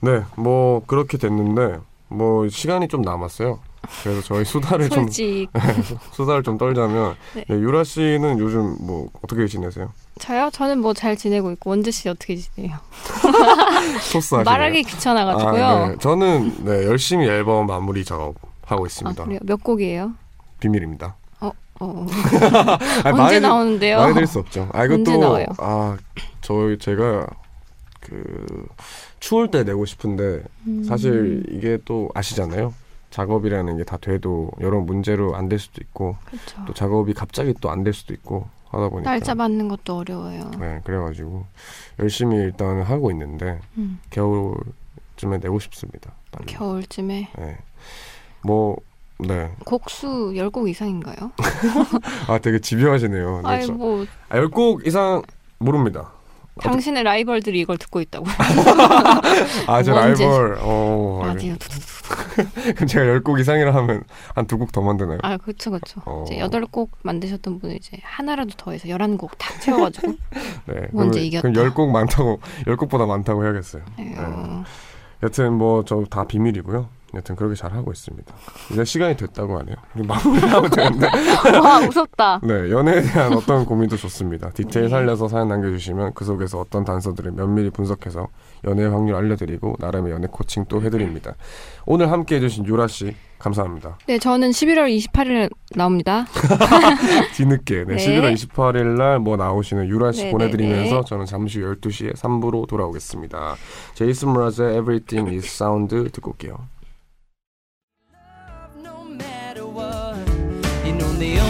네 뭐 그렇게 됐는데 뭐 시간이 좀 남았어요 그래서 저희 수다를 좀. 수다를 좀 떨자면 네. 네, 유라 씨는 요즘 뭐 어떻게 지내세요? 저요? 저는 뭐 잘 지내고 있고 원재 씨 어떻게 지내요? 소스 하시네요. 말하기 귀찮아가지고요. 아, 네. 저는 네, 열심히 앨범 마무리 작업 하고 아, 있습니다. 그래요? 몇 곡이에요? 비밀입니다. 어, 어. 아니, 언제 말해드- 나오는데요? 말해드릴 수 없죠. 아 언제 이것도 나와요? 아 저희 제가 그 추울 때 내고 싶은데 음. 사실 이게 또 아시잖아요. 작업이라는 게 다 돼도 여러 문제로 안 될 수도 있고 그쵸. 또 작업이 갑자기 또 안 될 수도 있고 하다 보니까 날짜 맞는 것도 어려워요. 네 그래가지고 열심히 일단 하고 있는데 음, 겨울쯤에 내고 싶습니다. 빨리. 겨울쯤에 네. 뭐 네. 곡수 10곡 이상인가요? 아 되게 집요하시네요. 네, 아이 저- 뭐 아, 10곡 이상 모릅니다. 당신의 라이벌들이 이걸 듣고 있다고. 아, 제 원제. 라이벌. 어. 라디오. 그럼 제가 10곡 이상이라 하면 한 두 곡 더 만드나요? 아, 그쵸, 그쵸. 어. 이제 8곡 만드셨던 분은 이제 하나라도 더해서 11곡 다 채워 가지고. 네. 원제 그럼, 이겼다. 그럼 10곡 많다고 10곡보다 많다고 해야겠어요. 에휴. 여튼 뭐 저 다 비밀이고요. 여튼 그렇게 잘 하고 있습니다. 이제 시간이 됐다고 하네요. 마무리하면 되는데. 와, 무섭다. 네, 연애에 대한 어떤 고민도 좋습니다. 디테일 네. 살려서 사연 남겨주시면 그 속에서 어떤 단서들을 면밀히 분석해서 연애 확률 알려드리고 나름의 연애 코칭 또 해드립니다. 오늘 함께 해주신 유라 씨 감사합니다. 네, 저는 11월 28일 나옵니다. 뒤늦게 네, 네. 11월 28일 날 뭐 나오시는 유라 씨 네, 보내드리면서 네, 네. 저는 잠시 후 12시에 3부로 돌아오겠습니다. 제이슨 브라즈의 Everything is Sound 듣고 올게요. The only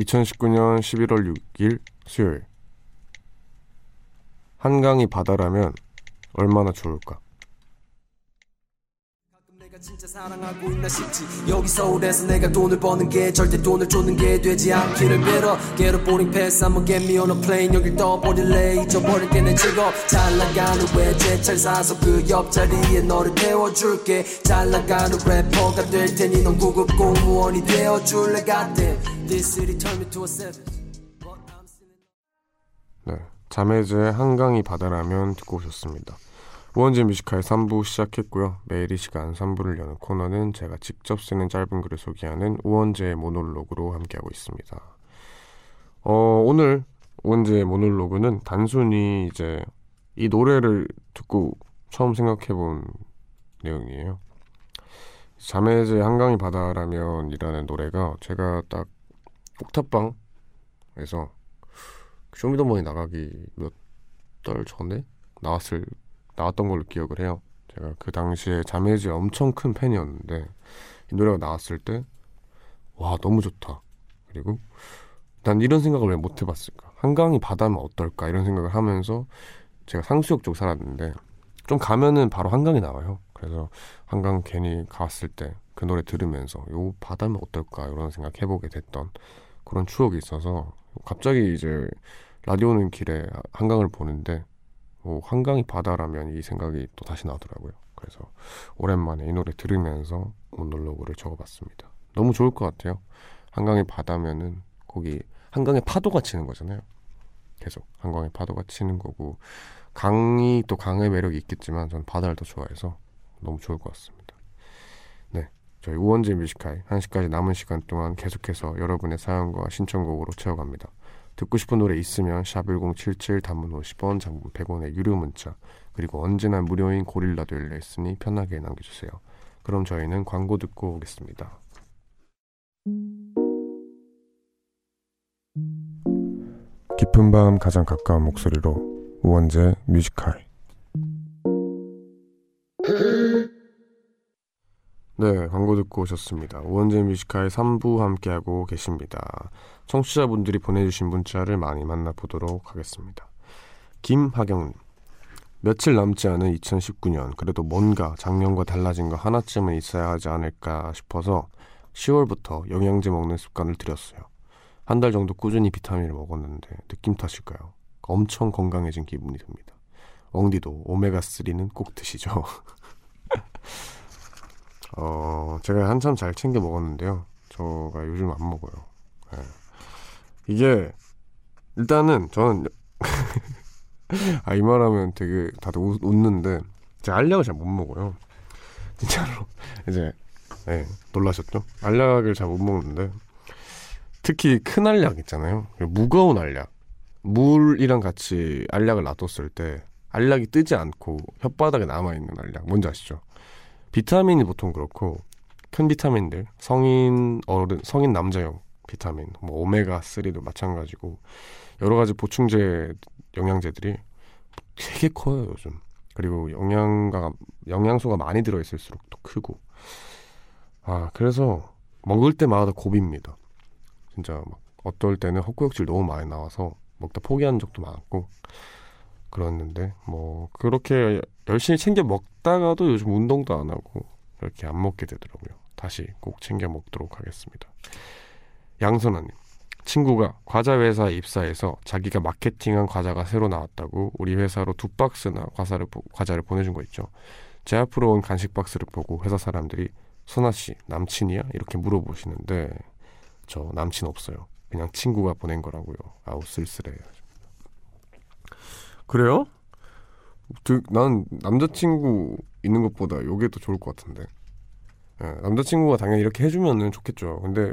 (2019년 11월 6일) 수요일. 한강이 바다라면 얼마나 좋을까 진짜 사랑하고 있나 싶지. 여기 서울에서 내가 돈을 버는 게 절대 돈을 쫓는 게 되지 않기를 빌어. Get a boarding pass I'ma get me on a plane. 여길 떠버릴래? 잊어버릴 게내 직업. 잘 나가는 외제차를 사서 그 옆자리에 너를 태워줄게. 잘 나가는 래퍼가 될 테니 넌 구급 공무원이 되어줄래? Goddamn This city turned me to a savage. 네, 자매즈의 한강이 바다라면 듣고 오셨습니다. 우원재 뮤지컬 3부 시작했고요. 매일 이 시간 3부를 여는 코너는 제가 직접 쓰는 짧은 글을 소개하는 우원재의 모놀로그로 함께하고 있습니다. 어, 오늘 우원재의 모놀로그는 단순히 이제 이 노래를 듣고 처음 생각해본 내용이에요. 자매즈의 한강이 바다라면이라는 노래가 제가 딱 옥탑방에서 쇼미더머니 나가기 몇 달 전에 나왔을 나왔던 걸로 기억을 해요. 제가 그 당시에 자매즈의 엄청 큰 팬이었는데 이 노래가 나왔을 때 와 너무 좋다. 그리고 난 이런 생각을 왜 못 해봤을까? 한강이 바다면 어떨까? 이런 생각을 하면서 제가 상수역 쪽 살았는데 좀 가면은 바로 한강이 나와요. 그래서 한강 괜히 갔을 때 그 노래 들으면서 요 바다면 어떨까? 이런 생각 해보게 됐던 그런 추억이 있어서 갑자기 이제 라디오 는 길에 한강을 보는데 오, 한강이 바다라면 이 생각이 또 다시 나더라고요. 그래서 오랜만에 이 노래 들으면서 모놀로그를 적어봤습니다. 너무 좋을 것 같아요. 한강이 바다면은 거기 한강에 파도가 치는 거잖아요. 계속 한강에 파도가 치는 거고 강이 또 강의 매력이 있겠지만 전 바다를 더 좋아해서 너무 좋을 것 같습니다. 네, 저희 우원재 뮤지컬 1시까지 남은 시간 동안 계속해서 여러분의 사연과 신청곡으로 채워갑니다. 듣고 싶은 노래 있으면 샵1077 단문 50원 장문 100원의 유료 문자 그리고 언제나 무료인 고릴라도 열려있으니 편하게 남겨주세요. 그럼 저희는 광고 듣고 오겠습니다. 깊은 밤 가장 가까운 목소리로 우원재의 Music High 네, 광고 듣고 오셨습니다. 우원재의 Music High 3부 함께하고 계십니다. 청취자분들이 보내주신 문자를 많이 만나보도록 하겠습니다. 김하경님, 며칠 남지 않은 2019년, 그래도 뭔가 작년과 달라진 거 하나쯤은 있어야 하지 않을까 싶어서 10월부터 영양제 먹는 습관을 들였어요. 한 달 정도 꾸준히 비타민을 먹었는데 느낌 탓일까요? 엄청 건강해진 기분이 듭니다. 엉디도 오메가3는 꼭 드시죠. 어, 제가 한참 잘 챙겨 먹었는데요. 저가 요즘 안 먹어요. 예. 이게, 일단은 저는, 아, 이 말하면 되게 다들 웃, 웃는데, 제가 알약을 잘 못 먹어요. 진짜로. 이제, 예, 놀라셨죠? 알약을 잘 못 먹는데, 특히 큰 알약 있잖아요. 무거운 알약. 물이랑 같이 알약을 놔뒀을 때, 알약이 뜨지 않고 혓바닥에 남아 있는 알약. 뭔지 아시죠? 비타민이 보통 그렇고 큰 비타민들 성인 어른 성인 남자용 비타민 뭐 오메가 3도 마찬가지고 여러 가지 보충제 영양제들이 되게 커요 요즘. 그리고 영양가 영양소가 많이 들어 있을수록 또 크고. 아 그래서 먹을 때마다 고비입니다. 진짜 막 어떨 때는 헛구역질 너무 많이 나와서 먹다 포기한 적도 많았고 그랬는데 뭐 그렇게 열심히 챙겨 먹다가도 요즘 운동도 안 하고 이렇게 안 먹게 되더라고요. 다시 꼭 챙겨 먹도록 하겠습니다. 양선아님 친구가 과자 회사에 입사해서 자기가 마케팅한 과자가 새로 나왔다고 우리 회사로 두 박스나 과자를, 보- 과자를 보내준 거 있죠. 제 앞으로 온 간식 박스를 보고 회사 사람들이 선아 씨 남친이야 이렇게 물어보시는데 저 남친 없어요. 그냥 친구가 보낸 거라고요. 아우 쓸쓸해요. 그래요? 그, 난 남자친구 있는 것보다 이게 더 좋을 것 같은데. 예, 남자친구가 당연히 이렇게 해주면은 좋겠죠. 근데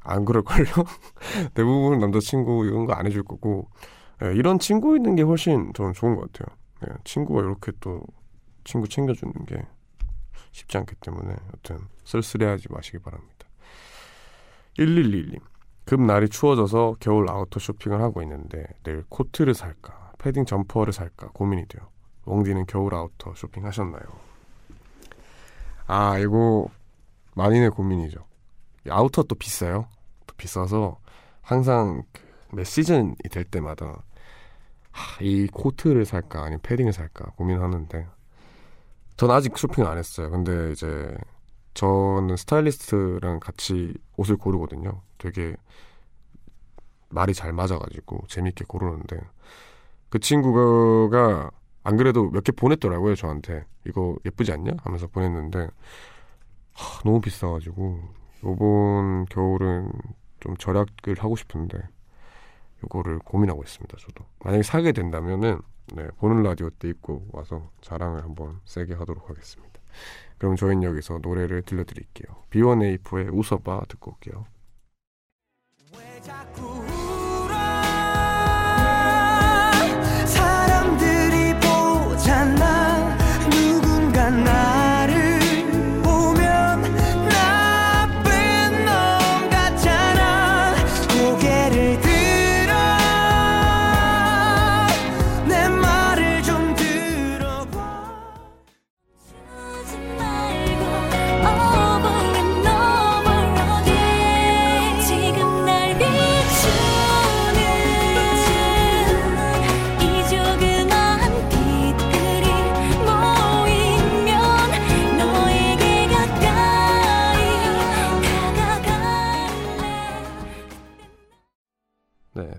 안 그럴걸요? 대부분 남자친구 이런 거 안 해줄 거고 예, 이런 친구 있는 게 훨씬 저는 좋은 것 같아요. 예, 친구가 이렇게 또 친구 챙겨주는 게 쉽지 않기 때문에 여튼 쓸쓸해하지 마시기 바랍니다. 1111님 급 날이 추워져서 겨울 아우터 쇼핑을 하고 있는데 내일 코트를 살까 패딩 점퍼를 살까 고민이 돼요. 웡디는 겨울 아우터 쇼핑하셨나요? 아 이거 만인의 고민이죠. 이 아우터 또 비싸요. 또 비싸서 항상 그매 시즌이 될 때마다 하, 이 코트를 살까 아니면 패딩을 살까 고민하는데 전 아직 쇼핑 안 했어요. 근데 이제 저는 스타일리스트랑 같이 옷을 고르거든요. 되게 말이 잘 맞아가지고 재밌게 고르는데 그 친구가 안 그래도 몇 개 보냈더라고요 저한테. 이거 예쁘지 않냐? 하면서 보냈는데 하, 너무 비싸가지고. 요번 겨울은 좀 절약을 하고 싶은데 요거를 고민하고 있습니다 저도. 만약에 사게 된다면은 네, 보는 라디오 때 입고 와서 자랑을 한번 세게 하도록 하겠습니다. 그럼 저희는 여기서 노래를 들려드릴게요. B1A4의 웃어봐 듣고 올게요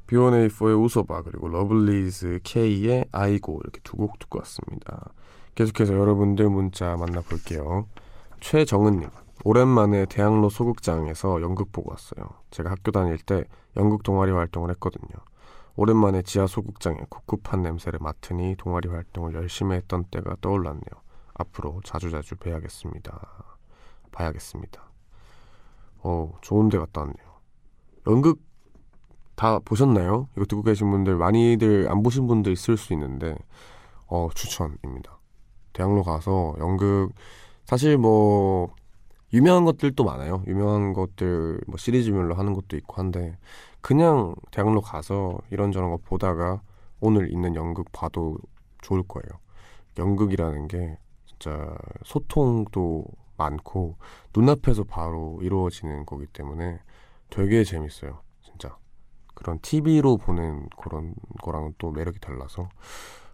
B1A4의 웃어봐 그리고 러블리즈 Kei의 I Go 이렇게 두 곡 듣고 왔습니다. 계속해서 여러분들 문자 만나볼게요. 최정은님 오랜만에 대학로 소극장에서 연극 보고 왔어요. 제가 학교 다닐 때 연극 동아리 활동을 했거든요. 오랜만에 지하 소극장에 꿉꿉한 냄새를 맡으니 동아리 활동을 열심히 했던 때가 떠올랐네요. 앞으로 자주자주 뵈야겠습니다. 봐야겠습니다. 어, 좋은 데 갔다 왔네요. 연극 다 보셨나요? 이거 듣고 계신 분들 많이들 안 보신 분들 있을 수 있는데 어 추천입니다. 대학로 가서 연극 사실 뭐 유명한 것들도 많아요. 유명한 것들 뭐 시리즈별로 하는 것도 있고 한데 그냥 대학로 가서 이런저런 거 보다가 오늘 있는 연극 봐도 좋을 거예요. 연극이라는 게 진짜 소통도 많고 눈앞에서 바로 이루어지는 거기 때문에 되게 재밌어요. 그런 TV로 보는 그런 거랑은 또 매력이 달라서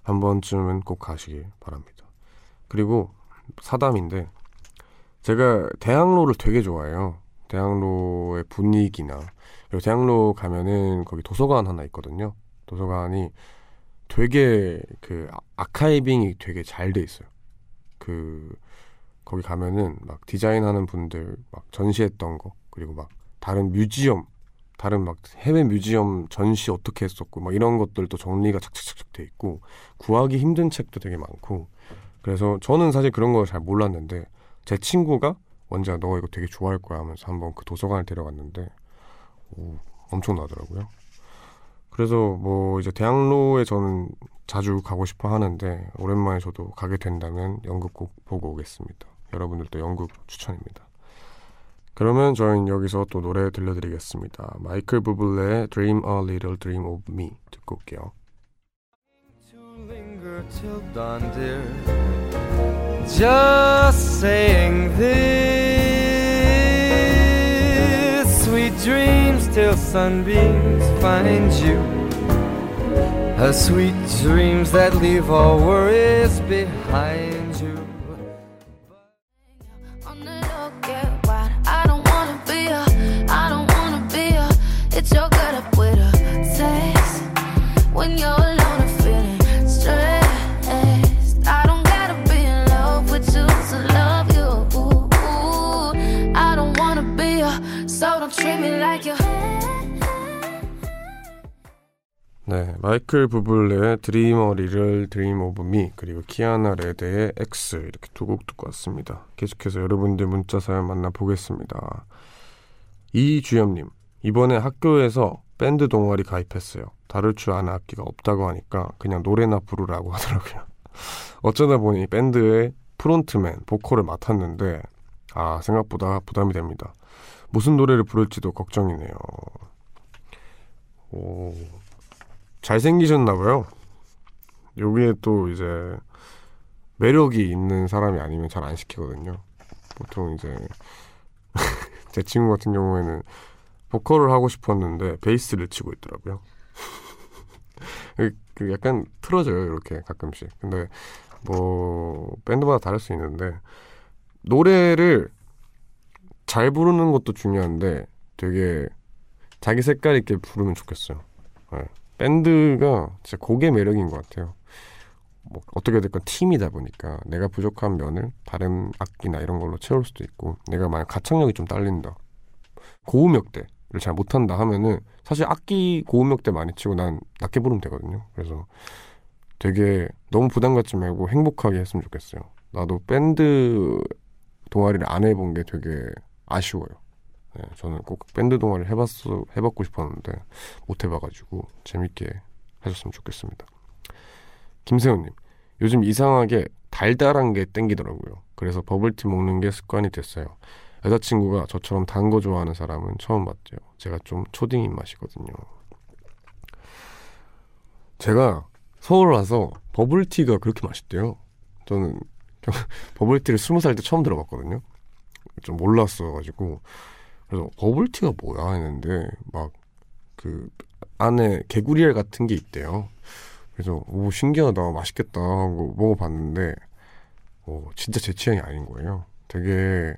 한 번쯤은 꼭 가시길 바랍니다. 그리고 사담인데 제가 대학로를 되게 좋아해요. 대학로의 분위기나 그리고 대학로 가면은 거기 도서관 하나 있거든요. 도서관이 되게 그 아- 아카이빙이 되게 잘 돼 있어요. 그 거기 가면은 막 디자인하는 분들 막 전시했던 거 그리고 막 다른 뮤지엄 다른 막 해외 뮤지엄 전시 어떻게 했었고 막 이런 것들도 정리가 착착착착 돼 있고 구하기 힘든 책도 되게 많고 그래서 저는 사실 그런 걸 잘 몰랐는데 제 친구가 원지야 너 이거 되게 좋아할 거야 하면서 한번 그 도서관을 데려갔는데 오, 엄청나더라고요. 그래서 뭐 이제 대학로에 저는 자주 가고 싶어 하는데 오랜만에 저도 가게 된다면 연극 꼭 보고 오겠습니다. 여러분들도 연극 추천입니다. 그러면 저희는 여기서 또 노래 들려드리겠습니다. 마이클 부블레의 Dream a Little Dream of Me 듣고 올게요. to linger till dawn, dear. Just saying this. Sweet dreams till sunbeams find you. A sweet dreams that leave all worries behind 네, 마이클 a Little Dream of Me 그리고 키아나 레데의 EX 이렇게 두 곡 듣고 왔습니다. 계속해서 여러분들 문자 사연 만나보겠습니다. 이주엽님 이번에 학교에서 밴드 동아리 가입했어요. 다룰 줄 아는 악기가 없다고 하니까 그냥 노래나 부르라고 하더라고요. 어쩌다 보니 밴드의 frontman, 보컬을 맡았는데 아 생각보다 부담이 됩니다. 무슨 노래를 부를지도 걱정이네요. 오 잘생기셨나봐요. 여기에 또 이제 매력이 있는 사람이 아니면 잘 안 시키거든요. 보통 이제 제 친구 같은 경우에는 보컬을 하고 싶었는데 베이스를 치고 있더라고요. 그- 그 약간 틀어져요 이렇게 가끔씩. 근데 뭐 밴드마다 다를 수 있는데 노래를 잘 부르는 것도 중요한데 되게 자기 색깔 있게 부르면 좋겠어요. 네. 밴드가 진짜 곡의 매력인 것 같아요. 뭐 어떻게 됐건 팀이다 보니까 내가 부족한 면을 다른 악기나 이런 걸로 채울 수도 있고 내가 만약 가창력이 좀 딸린다 고음역대를 잘 못한다 하면은 사실 악기 고음역대 많이 치고 난 낮게 부르면 되거든요 그래서 되게 너무 부담 갖지 말고 행복하게 했으면 좋겠어요 나도 밴드 동아리를 안 해본 게 되게 아쉬워요 네, 저는 꼭 밴드 동아리를 해봤어 해봤고 싶었는데 못 해봐가지고 재밌게 하셨으면 좋겠습니다 김세훈님, 요즘 이상하게 달달한 게 땡기더라고요. 그래서 버블티 먹는 게 습관이 됐어요. 여자친구가 저처럼 단 거 좋아하는 사람은 처음 봤죠. 제가 좀 초딩 입맛이거든요. 제가 서울 와서 버블티가 그렇게 맛있대요. 저는 버블티를 스무 살 때 처음 들어봤거든요. 좀 몰랐어가지고 그래서 버블티가 뭐야 했는데 막 그 안에 개구리알 같은 게 있대요. 그래서 오 신기하다 맛있겠다 하고 먹어봤는데 오 진짜 제 취향이 아닌 거예요. 되게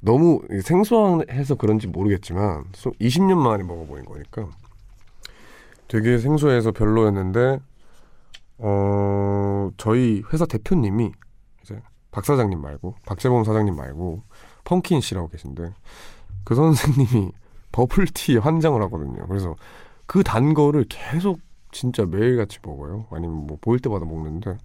너무 생소해서 그런지 모르겠지만 20년 만에 먹어보는 거니까 되게 생소해서 별로였는데 어 저희 회사 대표님이 이제 박 사장님 말고 박재범 사장님 말고 펑킨 씨라고 계신데 그 선생님이 버블티 환장을 하거든요. 그래서 그 단 거를 계속 진짜 매일같이 먹어요. 아니면 뭐 보일 때마다 먹는데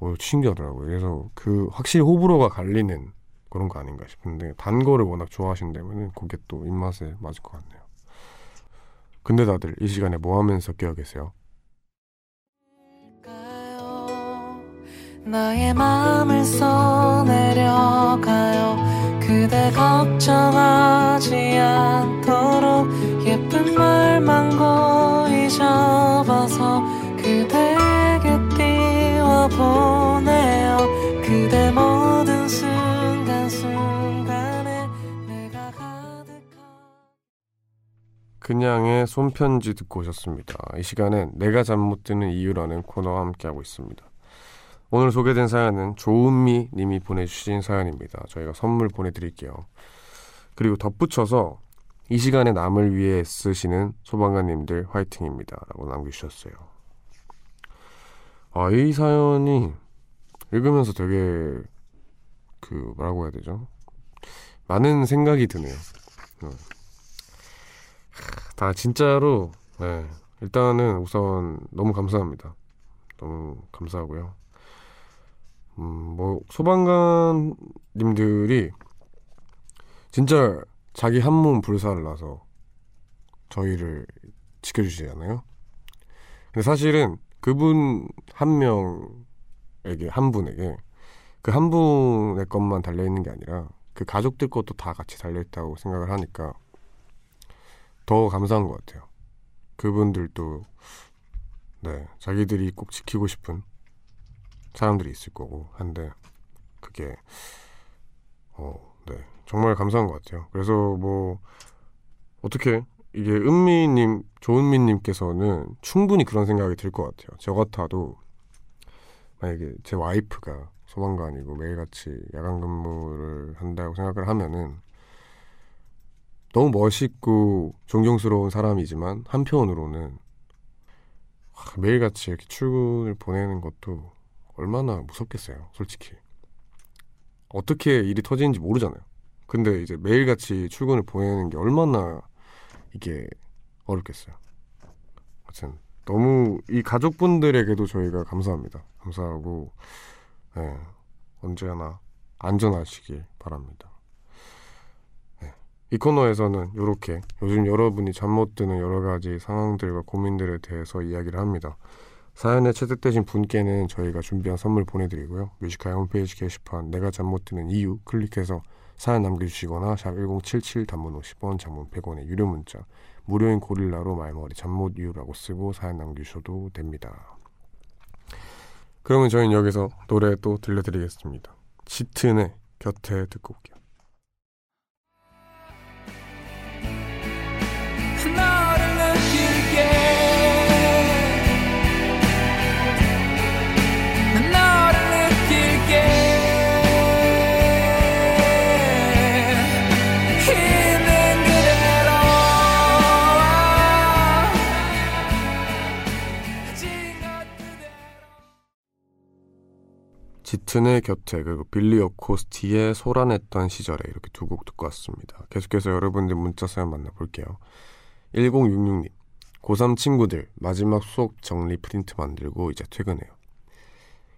어, 신기하더라고요. 그래서 그 확실히 호불호가 갈리는 그런 거 아닌가 싶은데 단 거를 워낙 좋아하신다면 그게 또 입맛에 맞을 것 같네요. 근데 다들 이 시간에 뭐 하면서 깨어 계세요? 나의 마음을 써내려가요 그대 걱정하지 않도록 예쁜 말만 고이 접어서 그대에게 띄워보내요 그대 모든 순간순간에 내가 가득한 그냥의 손편지 듣고 오셨습니다. 이 시간엔 내가 잠 못 드는 이유라는 코너와 함께하고 있습니다. 오늘 소개된 사연은 조은미 님이 보내주신 사연입니다. 저희가 선물 보내드릴게요. 그리고 덧붙여서 이 시간에 남을 위해 애쓰시는 소방관님들 화이팅입니다. 라고 남겨주셨어요. 아, 이 사연이 읽으면서 되게 그 뭐라고 해야 되죠? 많은 생각이 드네요. 어. 다 진짜로 네. 일단은 우선 너무 감사합니다. 너무 감사하고요. 음, 뭐 소방관님들이 진짜 자기 한 몸 불사를 나서 저희를 지켜주시잖아요. 근데 사실은 그분 한 명에게 한 분에게 그 한 분의 것만 달려 있는 게 아니라 그 가족들 것도 다 같이 달려 있다고 생각을 하니까 더 감사한 것 같아요. 그분들도 네 자기들이 꼭 지키고 싶은 사람들이 있을 거고 한데 그게 어, 네 정말 감사한 것 같아요. 그래서 뭐 어떻게 이게 은미님 조은미님께서는 충분히 그런 생각이 들 것 같아요. 저 같아도 만약에 제 와이프가 소방관이고 매일같이 야간 근무를 한다고 생각을 하면은 너무 멋있고 존경스러운 사람이지만 한편으로는 하, 매일같이 이렇게 출근을 보내는 것도 얼마나 무섭겠어요, 솔직히. 어떻게 일이 터지는지 모르잖아요. 근데 이제 매일같이 출근을 보내는 게 얼마나 이게 어렵겠어요. 하여튼 너무 이 가족분들에게도 저희가 감사합니다. 감사하고 네, 언제나 안전하시길 바랍니다. 네, 이 코너에서는 이렇게 요즘 여러분이 잠 못 드는 여러 가지 상황들과 고민들에 대해서 이야기를 합니다. 사연에 채택되신 분께는 저희가 준비한 선물 보내드리고요. Music High 홈페이지 게시판 내가 잠 못 드는 이유 클릭해서 사연 남겨주시거나 샵 1077 단문 50원 장문 100원의 유료 문자 무료인 고릴라로 말머리 잠 못 이유라고 쓰고 사연 남겨주셔도 됩니다. 그러면 저희는 여기서 노래 또 들려드리겠습니다. 짙은의 곁에 듣고 올게요. 짙은의 곁에 그리고 빌리 어코스티의 소란했던 시절에 이렇게 두 곡 듣고 왔습니다. 계속해서 여러분들 문자 사연 만나볼게요. 1066님 고3 친구들 마지막 수업 정리 프린트 만들고 이제 퇴근해요.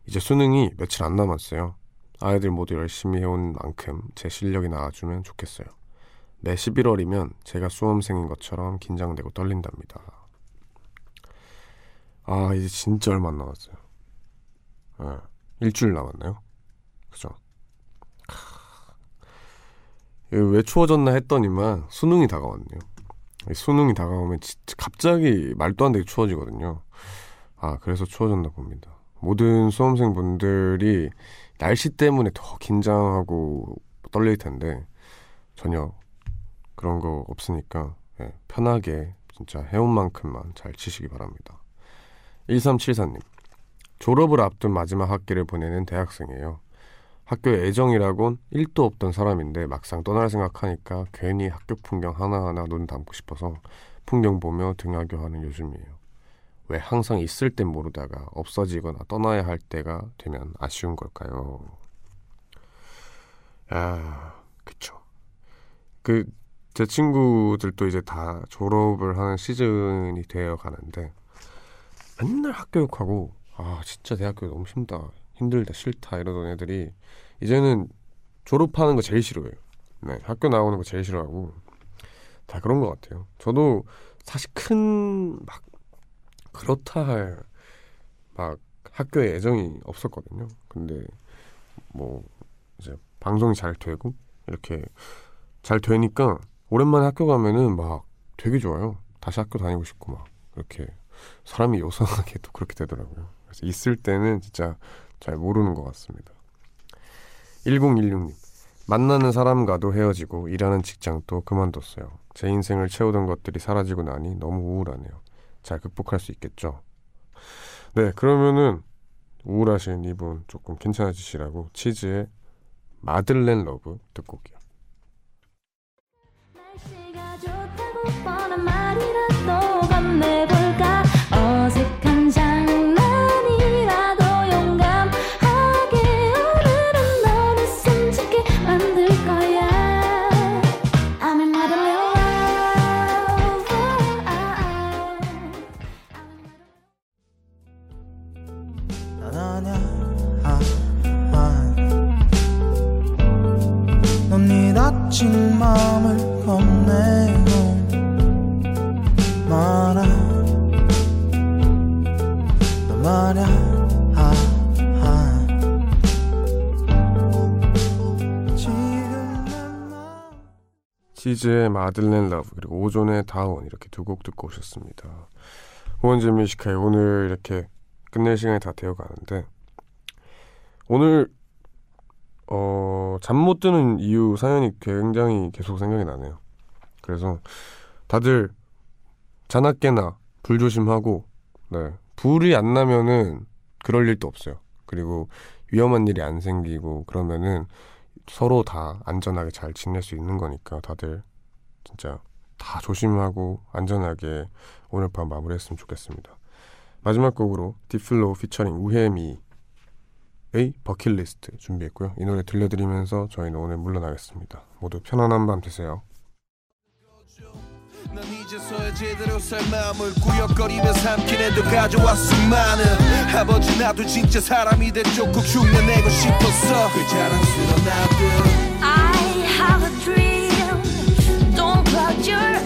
이제 수능이 며칠 안 남았어요. 아이들 모두 열심히 해온 만큼 제 실력이 나와주면 좋겠어요. 내 11월이면 제가 수험생인 것처럼 긴장되고 떨린답니다. 아 이제 진짜 얼마 안 남았어요. 예, 일주일 남았나요? 그죠? 크. 왜 추워졌나 했더니만 수능이 다가왔네요. 이 수능이 다가오면 갑자기 말도 안 되게 추워지거든요. 아 그래서 추워졌나 봅니다. 모든 수험생분들이 날씨 때문에 더 긴장하고 떨릴 텐데 전혀 그런 거 없으니까 예, 편하게 진짜 해온 만큼만 잘 치시기 바랍니다. 1374님 졸업을 앞둔 마지막 학기를 보내는 대학생이에요. 학교에 애정이라곤 1도 없던 사람인데 막상 떠날 생각하니까 괜히 학교 풍경 하나하나 눈 담고 싶어서 풍경 보며 등하교하는 요즘이에요. 왜 항상 있을 땐 모르다가 없어지거나 떠나야 할 때가 되면 아쉬운 걸까요? 아, 그쵸. 그, 제 친구들도 이제 다 졸업을 하는 시즌이 되어 가는데, 맨날 학교 욕하고, 아, 진짜 대학교 너무 힘들다. 힘들다, 싫다, 이러던 애들이, 이제는 졸업하는 거 제일 싫어해요. 네, 학교 나오는 거 제일 싫어하고, 다 그런 것 같아요. 저도 사실 큰, 막, 그렇다 할, 막, 학교에 애정이 없었거든요. 근데, 뭐, 이제, 방송이 잘 되고, 이렇게 잘 되니까, 오랜만에 학교 가면은 막 되게 좋아요. 다시 학교 다니고 싶고, 막, 이렇게, 사람이 요상하게 또 그렇게 되더라고요. 그래서 있을 때는 진짜 잘 모르는 것 같습니다. 1016님. 만나는 사람과도 헤어지고 일하는 직장도 그만뒀어요. 제 인생을 채우던 것들이 사라지고 나니 너무 우울하네요. 잘 극복할 수 있겠죠? 네, 그러면은 우울하신 이분 조금 괜찮아지시라고 치즈의 Madeleine Love 듣고 올게요. 치즈의 Madeleine Love 그리고 오존의 Down 이렇게 두 곡 듣고 오셨습니다. 우원재의 Music High 오늘 이렇게 끝낼 시간이 다 되어 가는데 오늘 어, 잠 못 드는 이유 사연이 굉장히 계속 생각이 나네요. 그래서 다들 자나깨나 불 조심하고 네. 불이 안 나면은 그럴 일도 없어요. 그리고 위험한 일이 안 생기고 그러면은 서로 다 안전하게 잘 지낼 수 있는 거니까 다들 진짜 다 조심하고 안전하게 오늘 밤 마무리했으면 좋겠습니다. 마지막 곡으로 딥플로우 피처링 우혜미의 버킷리스트 준비했고요. 이 노래 들려드리면서 저희는 오늘 물러나겠습니다. 모두 편안한 밤 되세요. 난 이제서야 제대로 살 마음을 구역거리며 삼킨 애도 가져왔음만은 아버지 나도 진짜 사람이 돼 조금 흉내내고 싶었어. 그 자랑스러운 나도. I have a dream. Don't plug your